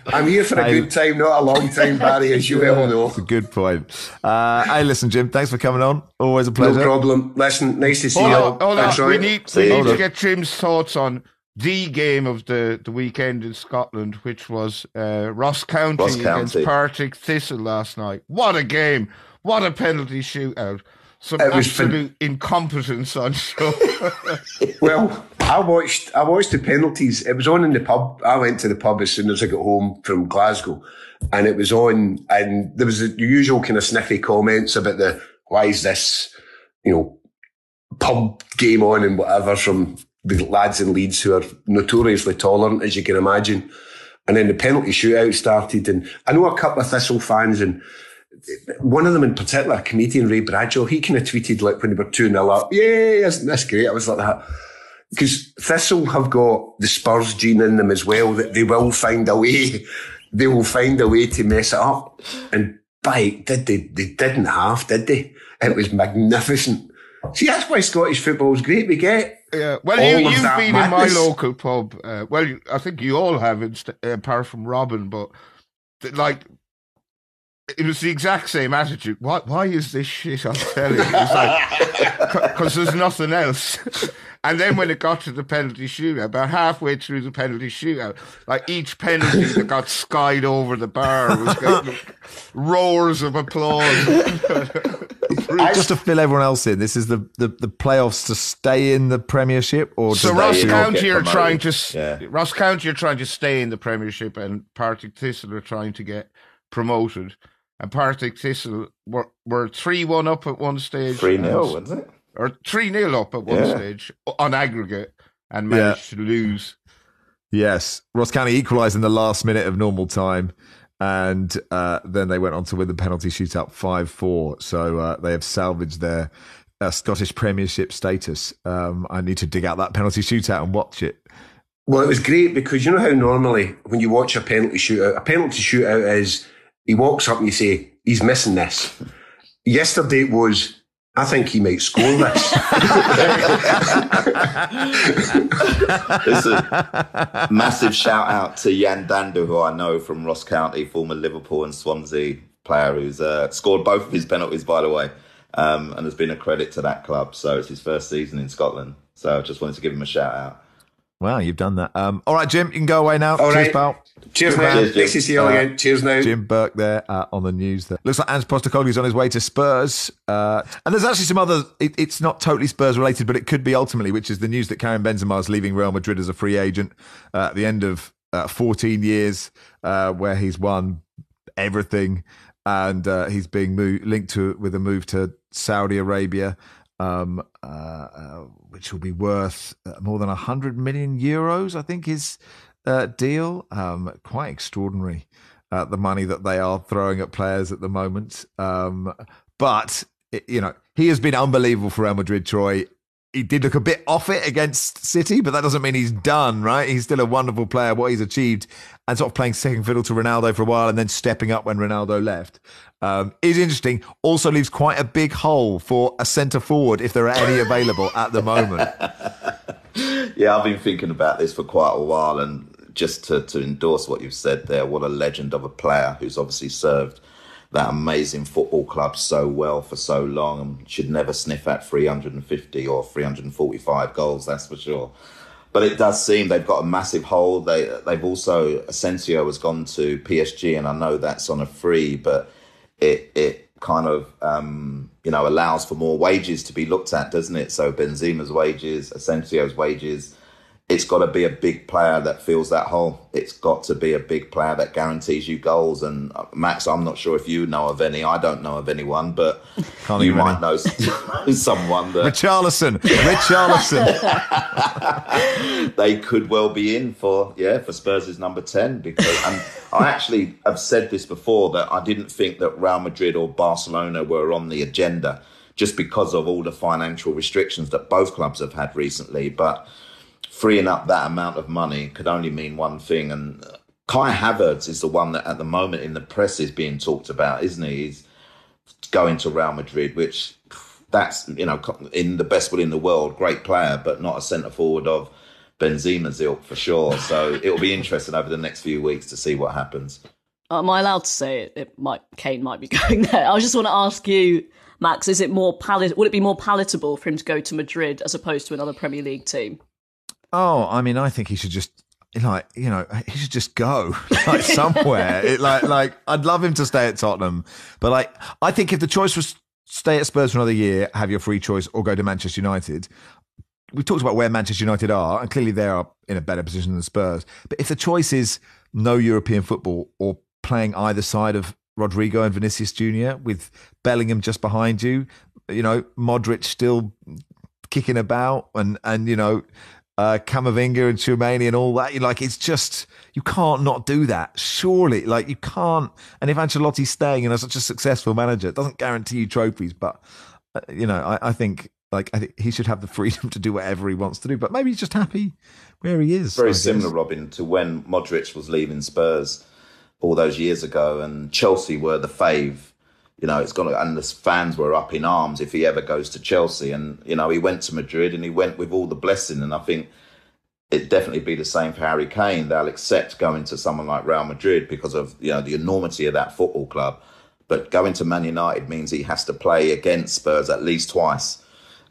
I'm here for a I, good time, not a long time, Barry, as you well know. That's a good point. Uh, hey, listen, Jim, thanks for coming on. Always a pleasure. No problem. Listen, nice to see hold you. On, hold on. We need, we need to get Jim's thoughts on the game of the, the weekend in Scotland, which was uh, Ross County Ross against County. Partick Thistle last night. What a game! What a penalty shootout! Some absolute fin- incompetence on show. well, I watched I watched the penalties. It was on in the pub. I went to the pub as soon as I got home from Glasgow, and it was on. And there was the usual kind of sniffy comments about the why is this, you know, pub game on and whatever from the lads in Leeds who are notoriously tolerant, as you can imagine. And then the penalty shootout started. And I know a couple of Thistle fans and one of them in particular, comedian Ray Bradshaw, he kind of tweeted like when they were 2 0 up, yeah, isn't this great? I was like that. Because Thistle have got the Spurs gene in them as well, that they will find a way, they will find a way to mess it up. And by did they, they didn't have, did they? It was magnificent. See, that's why Scottish football is great. We get yeah, well, you, you've been madness. in my local pub. Uh, well, I think you all have, inst- apart from Robyn. But like, it was the exact same attitude. Why, why is this shit on telly? It's like, because there's nothing else. And then when it got to the penalty shootout, about halfway through the penalty shootout, like each penalty that got skied over the bar was getting roars of applause. Just to fill everyone else in, this is the, the, the playoffs to stay in the Premiership, or so Ross County are trying to Yeah. Ross County are trying to stay in the Premiership, and Partick Thistle are trying to get promoted. And Partick Thistle were were three one up at one stage, 3 0, wasn't it? Or three 0 up at one Yeah. stage on aggregate, and managed to lose. Yes, Ross County equalised in the last minute of normal time, and uh, then they went on to win the penalty shootout five four. So uh, they have salvaged their uh, Scottish Premiership status. Um, I need to dig out that penalty shootout and watch it. Well, it was great because you know how normally when you watch a penalty shootout, a penalty shootout is he walks up and you say, he's missing this. Yesterday it was, I think he might score this. Listen, massive shout out to Yan Dhanda, who I know from Ross County, former Liverpool and Swansea player, who's uh, scored both of his penalties, by the way, um, and has been a credit to that club. So it's his first season in Scotland. So I just wanted to give him a shout out. Wow, you've done that. Um, all right, Jim, you can go away now. All Cheers, right. pal. Cheers, Good man. man. Cheers, Jim. Nice to see you all again. Cheers now. Jim Burke there uh, on the news. There looks like Ange is on his way to Spurs, uh, and there's actually some other. It, it's not totally Spurs related, but it could be ultimately, which is the news that Karim Benzema is leaving Real Madrid as a free agent uh, at the end of uh, 14 years, uh, where he's won everything, and uh, he's being mo- linked to with a move to Saudi Arabia. Um, uh, uh, which will be worth uh, more than 100 million euros, I think, his uh, deal. Um, quite extraordinary uh, the money that they are throwing at players at the moment. Um, but you know, he has been unbelievable for Real Madrid. Troy, he did look a bit off it against City, but that doesn't mean he's done. Right? He's still a wonderful player. What he's achieved, and sort of playing second fiddle to Ronaldo for a while, and then stepping up when Ronaldo left. Um, is interesting. Also leaves quite a big hole for a centre forward if there are any available at the moment. Yeah, I've been thinking about this for quite a while, and just to, to endorse what you've said there, what a legend of a player who's obviously served that amazing football club so well for so long and should never sniff at 350 or 345 goals, that's for sure. But it does seem they've got a massive hole. They they've also Asensio has gone to PSG, and I know that's on a free, but it it kind of um, you know allows for more wages to be looked at, doesn't it? So Benzema's wages, Asensio's wages. It's got to be a big player that fills that hole. It's got to be a big player that guarantees you goals. And uh, Max, I'm not sure if you know of any. I don't know of anyone, but Can't you might any. know someone that Richarlison, Richarlison. they could well be in for yeah for Spurs' number ten because and I actually have said this before that I didn't think that Real Madrid or Barcelona were on the agenda just because of all the financial restrictions that both clubs have had recently, but freeing up that amount of money could only mean one thing and. Kai Havertz is the one that at the moment in the press is being talked about, isn't he? He's going to Real Madrid, which that's you know in the best will in the world, great player, but not a centre forward of Benzema's ilk for sure. So it'll be interesting over the next few weeks to see what happens. Am I allowed to say it? it might Kane might be going there. I just want to ask you, Max, is it more palat- would it be more palatable for him to go to Madrid as opposed to another Premier League team? Oh, I mean, I think he should just like you know he should just go like somewhere. it, like like I'd love him to stay at Tottenham, but like I think if the choice was stay at Spurs for another year, have your free choice, or go to Manchester United. We talked about where Manchester United are, and clearly they are in a better position than Spurs. But if the choice is no European football or playing either side of Rodrygo and Vinicius Junior with Bellingham just behind you, you know Modric still kicking about, and and you know uh, Camavinga and Tchouaméni and all that. You like it's just you can't not do that. Surely, like you can't. And if Ancelotti's staying and is such a successful manager, it doesn't guarantee you trophies. But uh, you know, I, I think like I think he should have the freedom to do whatever he wants to do. But maybe he's just happy where he is. Very similar, Robyn, to when Modric was leaving Spurs all those years ago, and Chelsea were the fave. You know, it's gonna and the fans were up in arms if he ever goes to Chelsea. And you know, he went to Madrid and he went with all the blessing. And I think it'd definitely be the same for Harry Kane. They'll accept going to someone like Real Madrid because of you know the enormity of that football club. But going to Man United means he has to play against Spurs at least twice.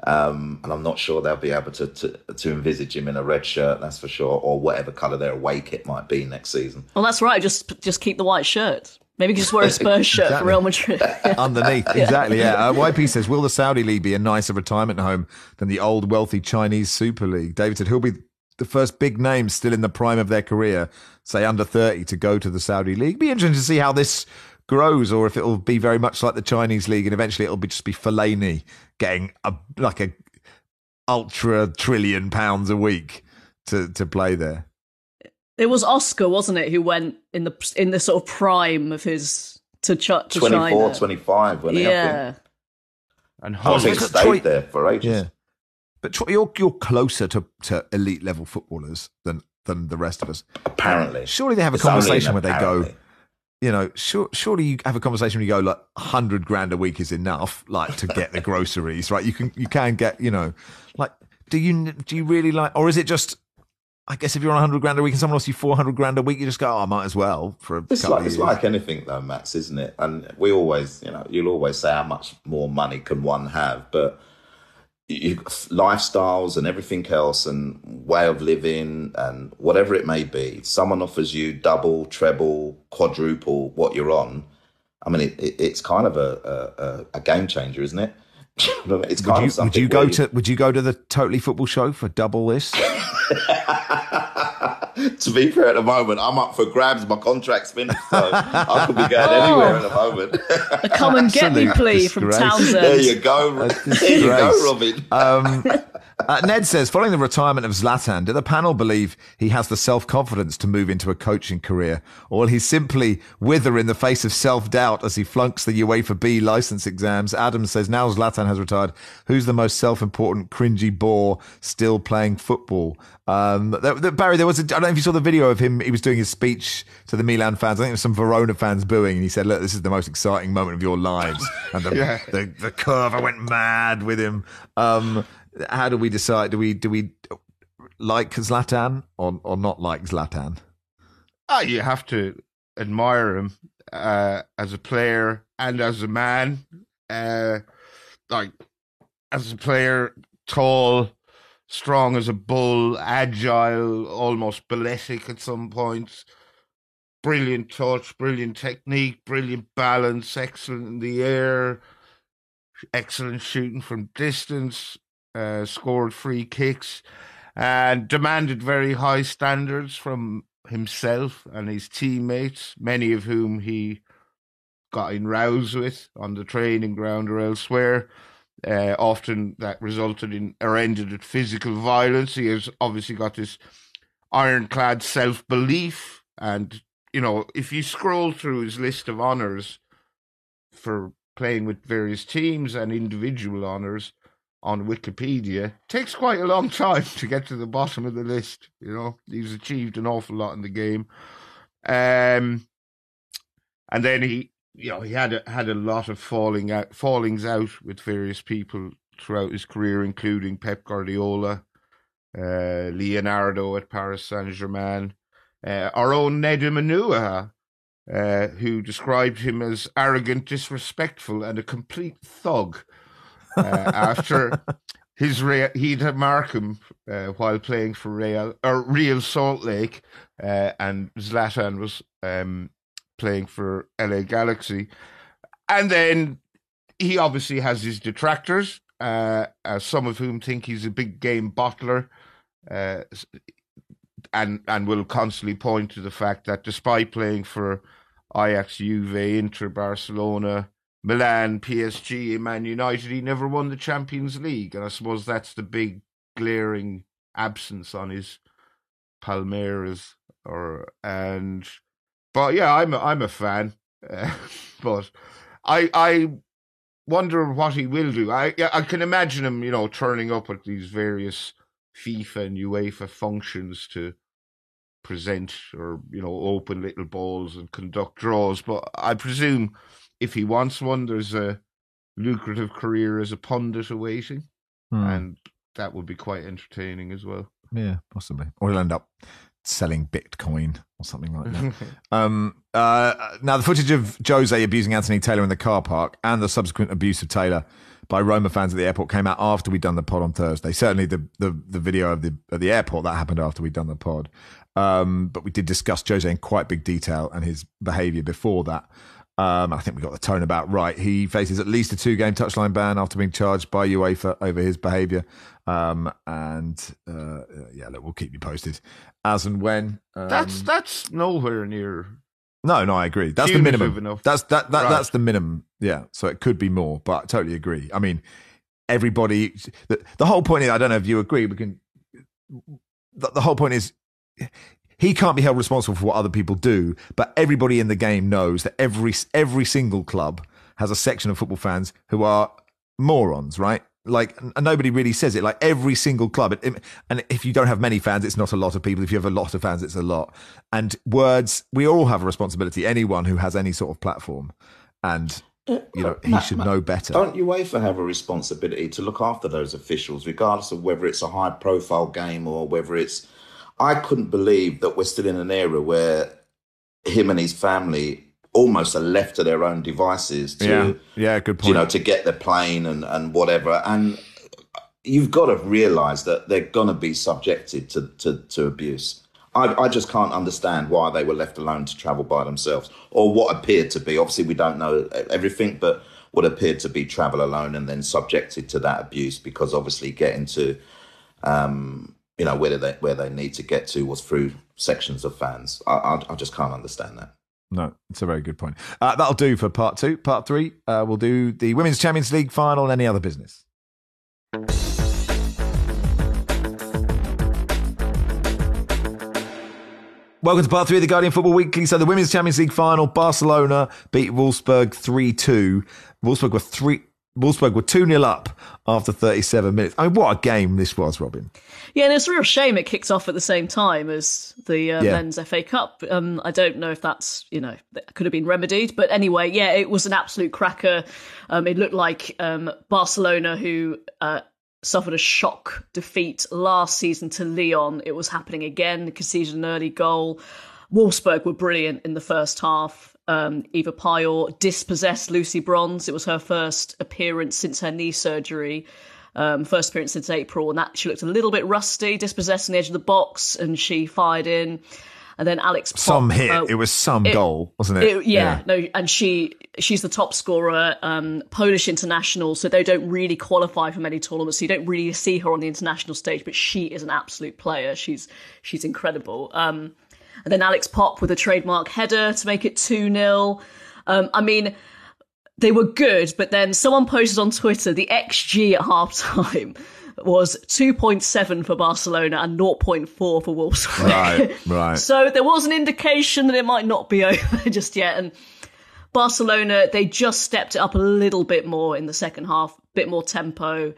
Um, and I'm not sure they'll be able to, to to envisage him in a red shirt, that's for sure, or whatever colour their away kit might be next season. Well, that's right. Just just keep the white shirt. Maybe just wear a Spurs shirt Exactly. for Real Madrid. Underneath, exactly. Yeah. Uh, YP says, "Will the Saudi league be a nicer retirement home than the old wealthy Chinese Super League?" David said, "He'll be the first big name still in the prime of their career, say under thirty, to go to the Saudi league. Be interesting to see how this grows, or if it'll be very much like the Chinese league, and eventually it'll be just be Fellaini getting a like a ultra trillion pounds a week to to play there." It was Oscar, wasn't it, who went in the in the sort of prime of his to, Ch- to 24, China. 25 when he, yeah. think, And I Hulk, think Troy- stayed there for ages. Yeah, but Troy, you're you're closer to, to elite level footballers than than the rest of us. Apparently. Surely they have a It's conversation where they go, you know, sure, surely you have a conversation where you go like hundred grand a week is enough, like to get the groceries, right? You can you can get, you know, like do you do you really like, or is it just? I guess if you're on hundred grand a week and someone else you four hundred grand a week, you just go, oh, I might as well for a It's couple like, of it's like anything though, Max, isn't it? And we always, you know, you'll always say how much more money can one have, but you, lifestyles and everything else and way of living and whatever it may be, someone offers you double, treble, quadruple what you're on. I mean, it, it, it's kind of a, a, a- game changer, isn't it? it's kind would of you, would you go to would you go to the Totally Football show for double this? to be fair, at the moment, I'm up for grabs. My contract's finished, so I could be going anywhere at the moment. A come and get me Absolute plea from disgrace. Townsend. there you go. There you go. Robyn. Um, uh, Ned says, following the retirement of Zlatan, do the panel believe he has the self confidence to move into a coaching career, or will he simply wither in the face of self doubt as he flunks the UEFA B license exams? Adams says, now Zlatan has retired, who's the most self important, cringy bore still playing football? Um, Barry, there was a, I don't know if you saw the video of him, he was doing his speech to the Milan fans. I think there was some Verona fans booing, and he said, Look, this is the most exciting moment of your lives. And the, Yeah. the, the curve, I went mad with him. Um, how do we decide? Do we do we like Zlatan or or not like Zlatan? Ah, you have to admire him uh, as a player and as a man. Uh, like as a player, tall, strong as a bull, agile, almost balletic at some points. Brilliant touch, brilliant technique, brilliant balance, excellent in the air, excellent shooting from distance, uh, scored free kicks, and demanded very high standards from himself and his teammates, many of whom he got in rows with on the training ground or elsewhere. Uh, often that resulted in or ended in physical violence. He has obviously got this ironclad self belief. And, you know, if you scroll through his list of honours for playing with various teams and individual honours on Wikipedia, takes quite a long time to get to the bottom of the list. You know, he's achieved an awful lot in the game. Um, and then he, you know, he had a, had a lot of falling out, fallings out with various people throughout his career, including Pep Guardiola, uh, Leonardo at Paris Saint Germain, uh, our own Nedum Onuoha, uh, who described him as arrogant, disrespectful, and a complete thug. Uh, after his he'd had Markham uh, while playing for Real or Real Salt Lake, uh, and Zlatan was um, playing for LA Galaxy, and then he obviously has his detractors, uh, uh, some of whom think he's a big game bottler, uh, and and will constantly point to the fact that despite playing for Ajax, Juve, Inter, Barcelona, Milan, PSG, Man United, he never won the Champions League, and I suppose that's the big glaring absence on his palmarès. Or and, but yeah, I'm a, I'm a fan, but I I wonder what he will do. I I can imagine him, you know, turning up at these various FIFA and UEFA functions to present or you know open little balls and conduct draws. But I presume if he wants one, there's a lucrative career as a pundit awaiting, Hmm. and that would be quite entertaining as well. Yeah, possibly. Or he'll end up selling Bitcoin or something like that. um, uh, now, the footage of Jose abusing Anthony Taylor in the car park and the subsequent abuse of Taylor by Roma fans at the airport came out after we'd done the pod on Thursday. Certainly, the the, the video of the of the airport that happened after we'd done the pod. Um, but we did discuss Jose in quite big detail and his behaviour before that. Um, I think we got the tone about right. He faces at least a two game touchline ban after being charged by UEFA over his behaviour. Um, and uh, yeah, look, we'll keep you posted as and when. Um, That's that's nowhere near. no, no, I agree. That's the minimum. enough. That's that, that Right. that's the minimum. Yeah. So it could be more, but I totally agree. I mean, everybody. The, the whole point is, I don't know if you agree. We can. The, the whole point is, he can't be held responsible for what other people do, but everybody in the game knows that every every single club has a section of football fans who are morons, right? Like, and nobody really says it. Like every single club, it- it- and if you don't have many fans, it's not a lot of people. If you have a lot of fans, it's a lot. And words, we all have a responsibility. Anyone who has any sort of platform, and you know, he Matt, should Matt, know better. Don't UEFA have a responsibility to look after those officials, regardless of whether it's a high profile game or whether it's. I couldn't believe that we're still in an era where him and his family almost are left to their own devices to, yeah, yeah, good point. you know, to get the plane and, and whatever. And you've got to realize that they're going to be subjected to, to, to abuse. I, I just can't understand why they were left alone to travel by themselves, or what appeared to be. Obviously, we don't know everything, but what appeared to be travel alone and then subjected to that abuse because obviously getting to, um, you know, where they where they need to get to was through sections of fans. I, I, I just can't understand that. No, it's a very good point. Uh, that'll do for part two. Part three, uh, we'll do the Women's Champions League final and any other business. Welcome to part three of the Guardian Football Weekly. So the Women's Champions League final, Barcelona beat Wolfsburg 3-2. Wolfsburg were three Wolfsburg were 2-0 up after 37 minutes. I mean, what a game this was, Robyn. Yeah, and it's a real shame it kicked off at the same time as the uh, Yeah. men's FA Cup. Um, I don't know if that's you know that could have been remedied, but anyway, yeah, it was an absolute cracker. Um, it looked like um, Barcelona, who uh, suffered a shock defeat last season to Lyon, it was happening again. Conceded an early goal. Wolfsburg were brilliant in the first half. Um, Ewa Pajor dispossessed Lucy Bronze. It was her first appearance since her knee surgery um, first appearance since April, and that she looked a little bit rusty, dispossessed on the edge of the box, and she fired in. And then Alex Popp, Some hit. uh, it was some it- goal, wasn't it? it- yeah, no, and she she's the top scorer, um, Polish international, so they don't really qualify for many tournaments. So you don't really see her on the international stage, but she is an absolute player. She's she's incredible. Um, and then Alex Popp with a trademark header to make it two 0 um, I mean, they were good, but then someone posted on Twitter the XG at half time was 2.7 for Barcelona and 0.4 for Wolfsburg. Right, right. So there was an indication that it might not be over just yet. And Barcelona, they just stepped it up a little bit more in the second half, a bit more tempo.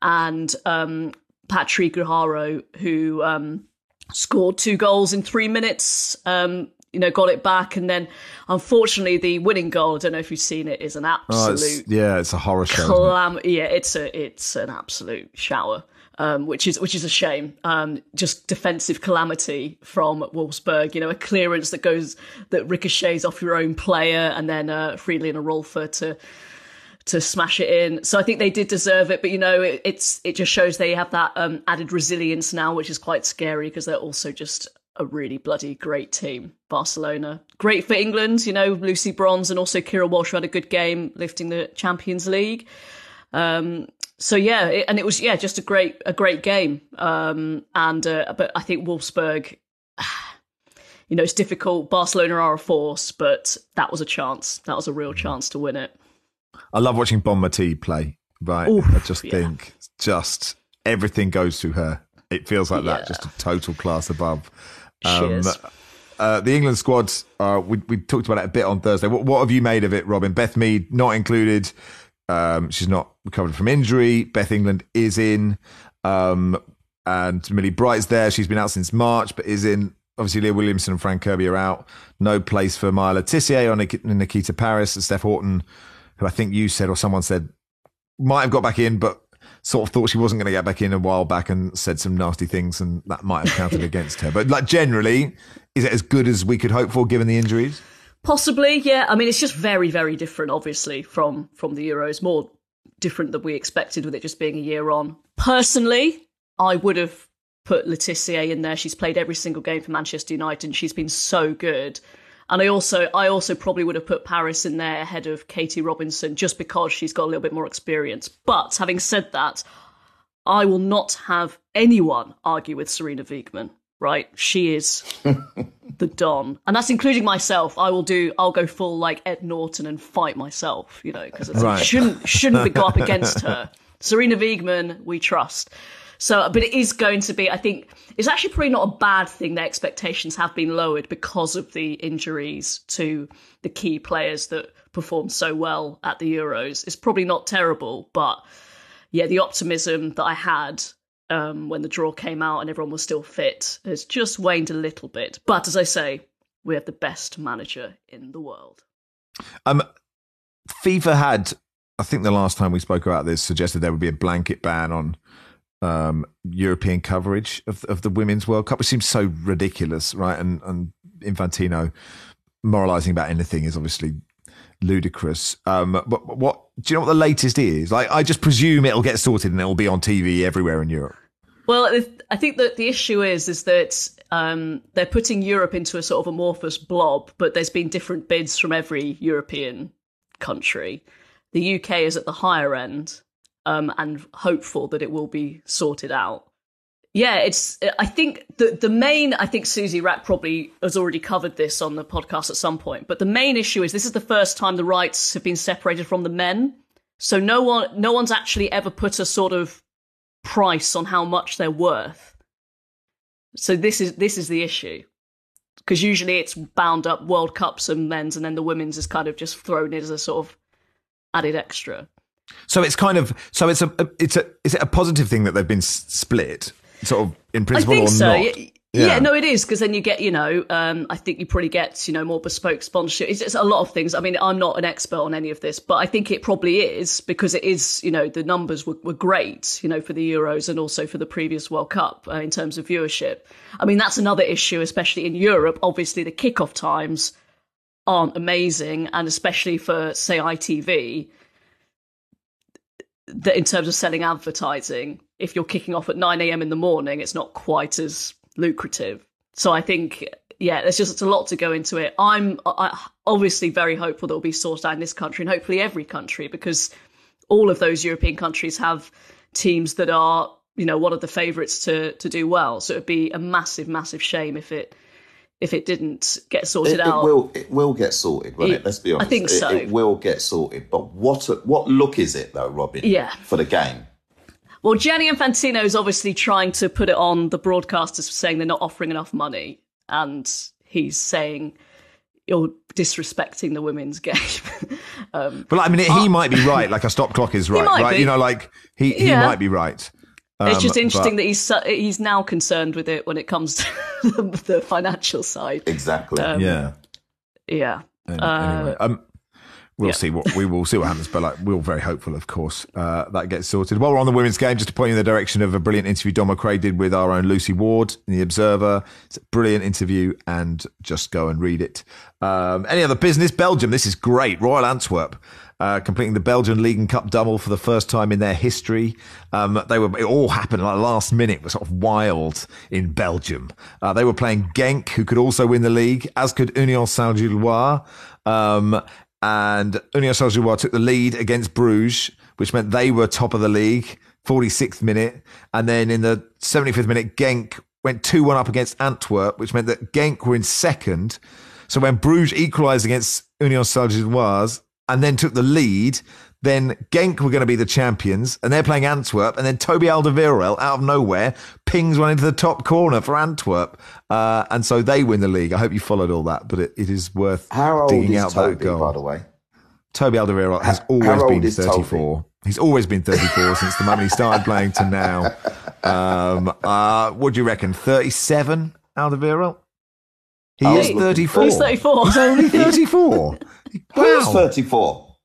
And um, Patri Guijarro, who um, scored two goals in three minutes, um, you know, got it back. And then, unfortunately, the winning goal, I don't know if you've seen it, is an Oh, absolute it's, yeah, it's a horror show. isn't it? Yeah, it's a it's an absolute shower. Um, which is which is a shame. Um, just defensive calamity from Wolfsburg. You know, a clearance that goes that ricochets off your own player, and then uh, Fridolina Rolfö to to smash it in. So I think they did deserve it, but you know, it, it's it just shows they have that um, added resilience now, which is quite scary because they're also just a really bloody great team. Barcelona, great for England. You know, Lucy Bronze and also Keira Walsh had a good game lifting the Champions League. Um, so yeah, it, and it was yeah just a great a great game. Um, and uh, but I think Wolfsburg. You know, it's difficult. Barcelona are a force, but that was a chance. That was a real chance to win it. I love watching Bonmatí play. Right, Oof, I just yeah. think just everything goes through her. It feels like Yeah. that, just a total class above. Is. Uh, the England squad, uh, we we talked about it a bit on Thursday. What, what have you made of it, Robyn? Beth Mead not included. Um, she's not recovered from injury. Beth England is in, um, and Millie Bright's there. She's been out since March, but is in. Obviously, Leah Williamson and Fran Kirby are out. No place for Maya Le Tissier or Nikita Parris and Steph Houghton, who I think you said or someone said might have got back in, but sort of thought she wasn't going to get back in a while back and said some nasty things, and that might have counted against her. But like generally, is it as good as we could hope for given the injuries? Possibly, yeah. I mean, it's just very, very different, obviously, from from the Euros. More different than we expected with it just being a year on. Personally, I would have put Le in there. She's played every single game for Manchester United, and she's been so good. And I also, I also probably would have put Parris in there ahead of Katie Robinson just because she's got a little bit more experience. But having said that, I will not have anyone argue with Sarina Wiegman. Right, she is the don, and that's including myself. I will do. I'll go full like Ed Norton and fight myself. You know, because Right. shouldn't shouldn't go up against her. Sarina Wiegman, we trust. So, but it is going to be. I think it's actually probably not a bad thing. Their expectations have been lowered because of the injuries to the key players that performed so well at the Euros. It's probably not terrible, but yeah, the optimism that I had um, when the draw came out and everyone was still fit has just waned a little bit. But as I say, we have the best manager in the world. Um, FIFA had, I think the last time we spoke about this, suggested there would be a blanket ban on um, European coverage of of the Women's World Cup, which seems so ridiculous, right? And and Infantino moralising about anything is obviously ludicrous. Um, but what do you know? What the latest is? Like, I just presume it'll get sorted and it'll be on TV everywhere in Europe. Well, I think that the issue is is that um, they're putting Europe into a sort of amorphous blob, but there's been different bids from every European country. The UK is at the higher end, um, and hopeful that it will be sorted out. Yeah, it's. I think the the main. I think Suzy Wrack probably has already covered this on the podcast at some point. But the main issue is this is the first time the rights have been separated from the men. So no one, no one's actually ever put a sort of price on how much they're worth. So this is this is the issue. Because usually it's bound up World Cups and men's, and then the women's is kind of just thrown in as a sort of added extra. So it's kind of so it's a it's a is it a positive thing that they've been split sort of in principle I think or so. not? Yeah. Yeah. yeah, no, it is because then you get, you know, um, I think you probably get, you know, more bespoke sponsorship. It's, it's a lot of things. I mean, I'm not an expert on any of this, but I think it probably is because it is, you know, the numbers were, were great, you know, for the Euros and also for the previous World Cup uh, in terms of viewership. I mean, that's another issue, especially in Europe. Obviously, the kickoff times aren't amazing, and especially for say ITV, that in terms of selling advertising, if you're kicking off at 9 a.m. in the morning, it's not quite as lucrative. So I think, yeah, there's just a lot to go into it. I'm obviously very hopeful that will be sorted out in this country and hopefully every country because all of those European countries have teams that are, you know, one of the favourites to to do well. So it'd be a massive, massive shame if it if it didn't get sorted It, it out. will it will get sorted, won't it? It- Let's be honest. I think It- so. It, will get sorted. But what what look is it though, Robyn? Yeah. For the game. Well, Gianni Infantino is obviously trying to put it on the broadcasters saying they're not offering enough money, and he's saying you're disrespecting the women's game. um, But I mean, he might be right. Like a stop clock is right, might right? be. You know, like he, he Yeah. might be right. It's just Um, interesting but- that he's he's now concerned with it when it comes to the, financial side. Exactly. Um, yeah. Yeah. Uh, anyway, um, we'll yeah. see what we will see what happens. But like, we're all very hopeful, of course, uh, that gets sorted. While we're on the women's game, just to point you in the direction of a brilliant interview Don McRae did with our own Lucy Ward in the Observer. It's a brilliant interview, and just go and read it. Um, any other business? Belgium. This is great. Royal Antwerp. Uh, completing the Belgian League and Cup double for the first time in their history. Um, they were, it all happened like last minute. It was sort of wild in Belgium. Uh, they were playing Genk, who could also win the league, as could Union Saint-Gilloise. Um, and Union Saint-Gilloise took the lead against Bruges, which meant they were top of the league, 46th minute. And then in the 75th minute, Genk went 2-1 up against Antwerp, which meant that Genk were in second. So when Bruges equalised against Union Saint-Gilloise and then took the lead, then Genk were going to be the champions, and they're playing Antwerp, and then Toby Alderweireld out of nowhere pings one into the top corner for Antwerp, uh, and so they win the league. I hope you followed all that, but it, it is worth How old digging is out Toby, that goal. by the way? Toby Alderweireld has How- always how been is Toby? 34. He's always been 34 since the moment he started playing to now. Um, uh, what do you reckon? 37, Alderweireld? He I is 34. He's 34. He's only 34. Who's 34?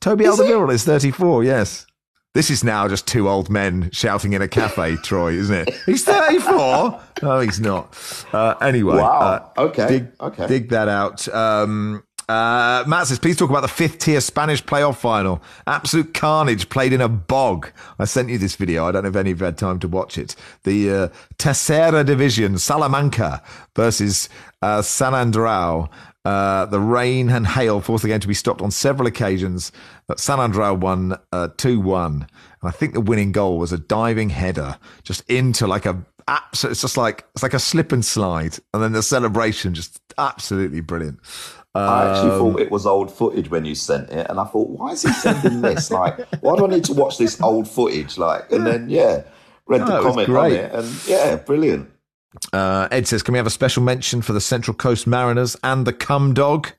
Toby Is? Alderweireld is 34, yes. This is now just two old men shouting in a cafe, Troy, isn't it? He's 34. No, he's not. Uh, anyway. Wow. uh, Okay. Dig, Okay. dig that out. Um, uh, Matt says, please talk about the fifth tier Spanish playoff final. Absolute carnage played in a bog. I sent you this video. I don't know if any of you had time to watch it. The uh, Tercera Division, Salamanca versus uh, Sant Andreu. Uh, the rain and hail forced the game to be stopped on several occasions. But Sant Andreu won uh, 2 1. And I think the winning goal was a diving header just into like a. abs- It's just like it's like a slip and slide, and then the celebration just absolutely brilliant. I actually Um, thought it was old footage when you sent it, and I thought, why is he sending this? Like, why do I need to watch this old footage? Like, and then yeah, read Oh, the comment on it, and yeah, brilliant. Uh, Ed says, "Can we have a special mention for the Central Coast Mariners and the Cum Dog?"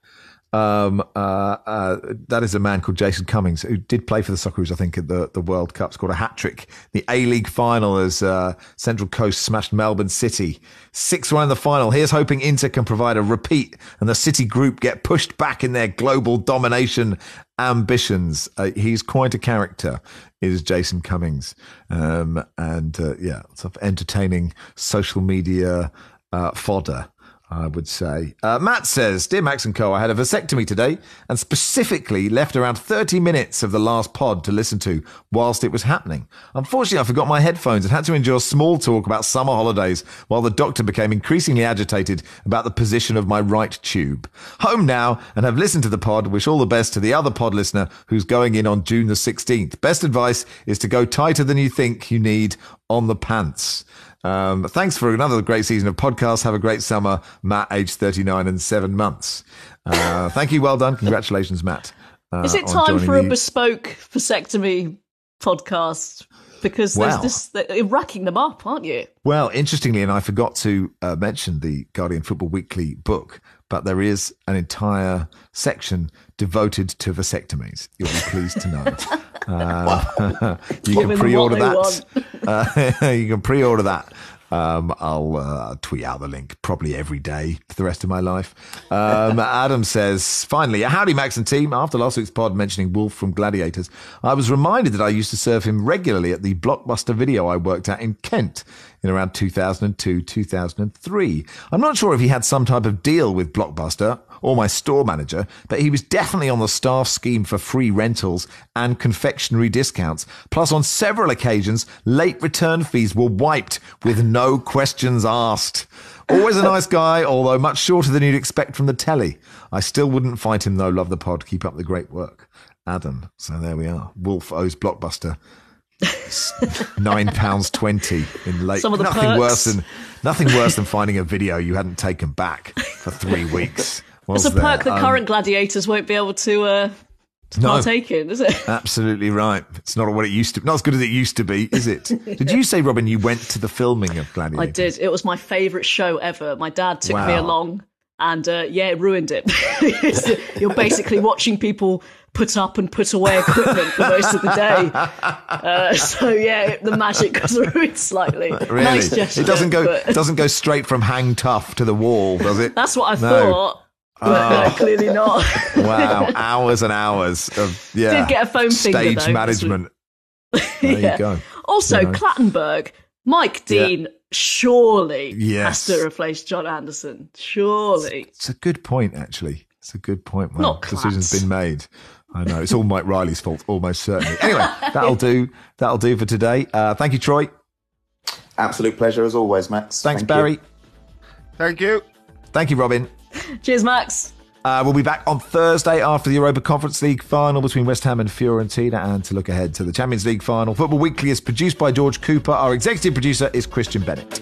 Um, uh, uh, that is a man called Jason Cummings who did play for the Socceroos, I think, at the, the World Cup. Scored a hat trick. The A League final as uh, Central Coast smashed Melbourne City six one in the final. Here's hoping Inter can provide a repeat and the City group get pushed back in their global domination ambitions. Uh, he's quite a character. Is Jason Cummings, um, and uh, yeah, sort of entertaining social media uh, fodder. I would say. Uh, Matt says, Dear Max and Co., I had a vasectomy today and specifically left around 30 minutes of the last pod to listen to whilst it was happening. Unfortunately, I forgot my headphones and had to endure small talk about summer holidays while the doctor became increasingly agitated about the position of my right tube. Home now and have listened to the pod. Wish all the best to the other pod listener who's going in on June the 16th. Best advice is to go tighter than you think you need on the pants. Um, thanks for another great season of podcasts. Have a great summer, Matt, aged 39 and seven months. Uh, thank you. Well done. Congratulations, Matt. uh, Is it time for a the- bespoke vasectomy podcast? Because there's Wow. this, you're racking them up, aren't you? Well, interestingly, and I forgot to uh, mention the Guardian Football Weekly book, but there is an entire section devoted to vasectomies. You'll be pleased to know. Uh, you can pre-order that. Uh, you can pre-order that. Um, I'll uh, tweet out the link probably every day for the rest of my life. Um, Adam says, finally, howdy, Max and team. After last week's pod mentioning Wolf from Gladiators, I was reminded that I used to serve him regularly at the Blockbuster video I worked at in Kent in around 2002, 2003. I'm not sure if he had some type of deal with Blockbuster or my store manager, but he was definitely on the staff scheme for free rentals and confectionery discounts. Plus, on several occasions, late return fees were wiped with no questions asked. Always a nice guy, although much shorter than you'd expect from the telly. I still wouldn't fight him though. Love the pod. Keep up the great work. Adam. So there we are. Wolf owes Blockbuster nine pounds twenty in late. Some of the nothing perks. worse than nothing worse than finding a video you hadn't taken back for three weeks. It's a perk there. that Um, current gladiators won't be able to, uh, No. partake in, is it? Absolutely right. It's not what it used to. Not as good as it used to be, is it? Did you say, Robyn, you went to the filming of Gladiator? I did. It was my favourite show ever. My dad took me along, and uh, yeah, it ruined it. You're basically watching people put up and put away equipment for most of the day. Uh, so yeah, the magic was ruined slightly. Really? Nice gesture. it doesn't go. but- It doesn't go straight from hang tough to the wall, does it? That's what I No. thought. But no, clearly not. Wow, hours and hours of yeah. Did get a foam finger, stage though. management. There Yeah. you go. Also, You know. Clattenburg, Mike Yeah. Dean surely Yes. has to replace John Anderson. Surely. It's a good point, actually. It's a good point. Well, Not decision's been made. I know it's all Mike Riley's fault, almost certainly. Anyway, that'll do. That'll do for today. Uh, thank you, Troy. Absolute pleasure as always, Max. Thanks, Thank you. Barry. Thank you. Thank you, Robyn. Cheers, Max. Uh, we'll be back on Thursday after the Europa Conference League final between West Ham and Fiorentina and to look ahead to the Champions League final. Football Weekly is produced by George Cooper. Our executive producer is Christian Bennett.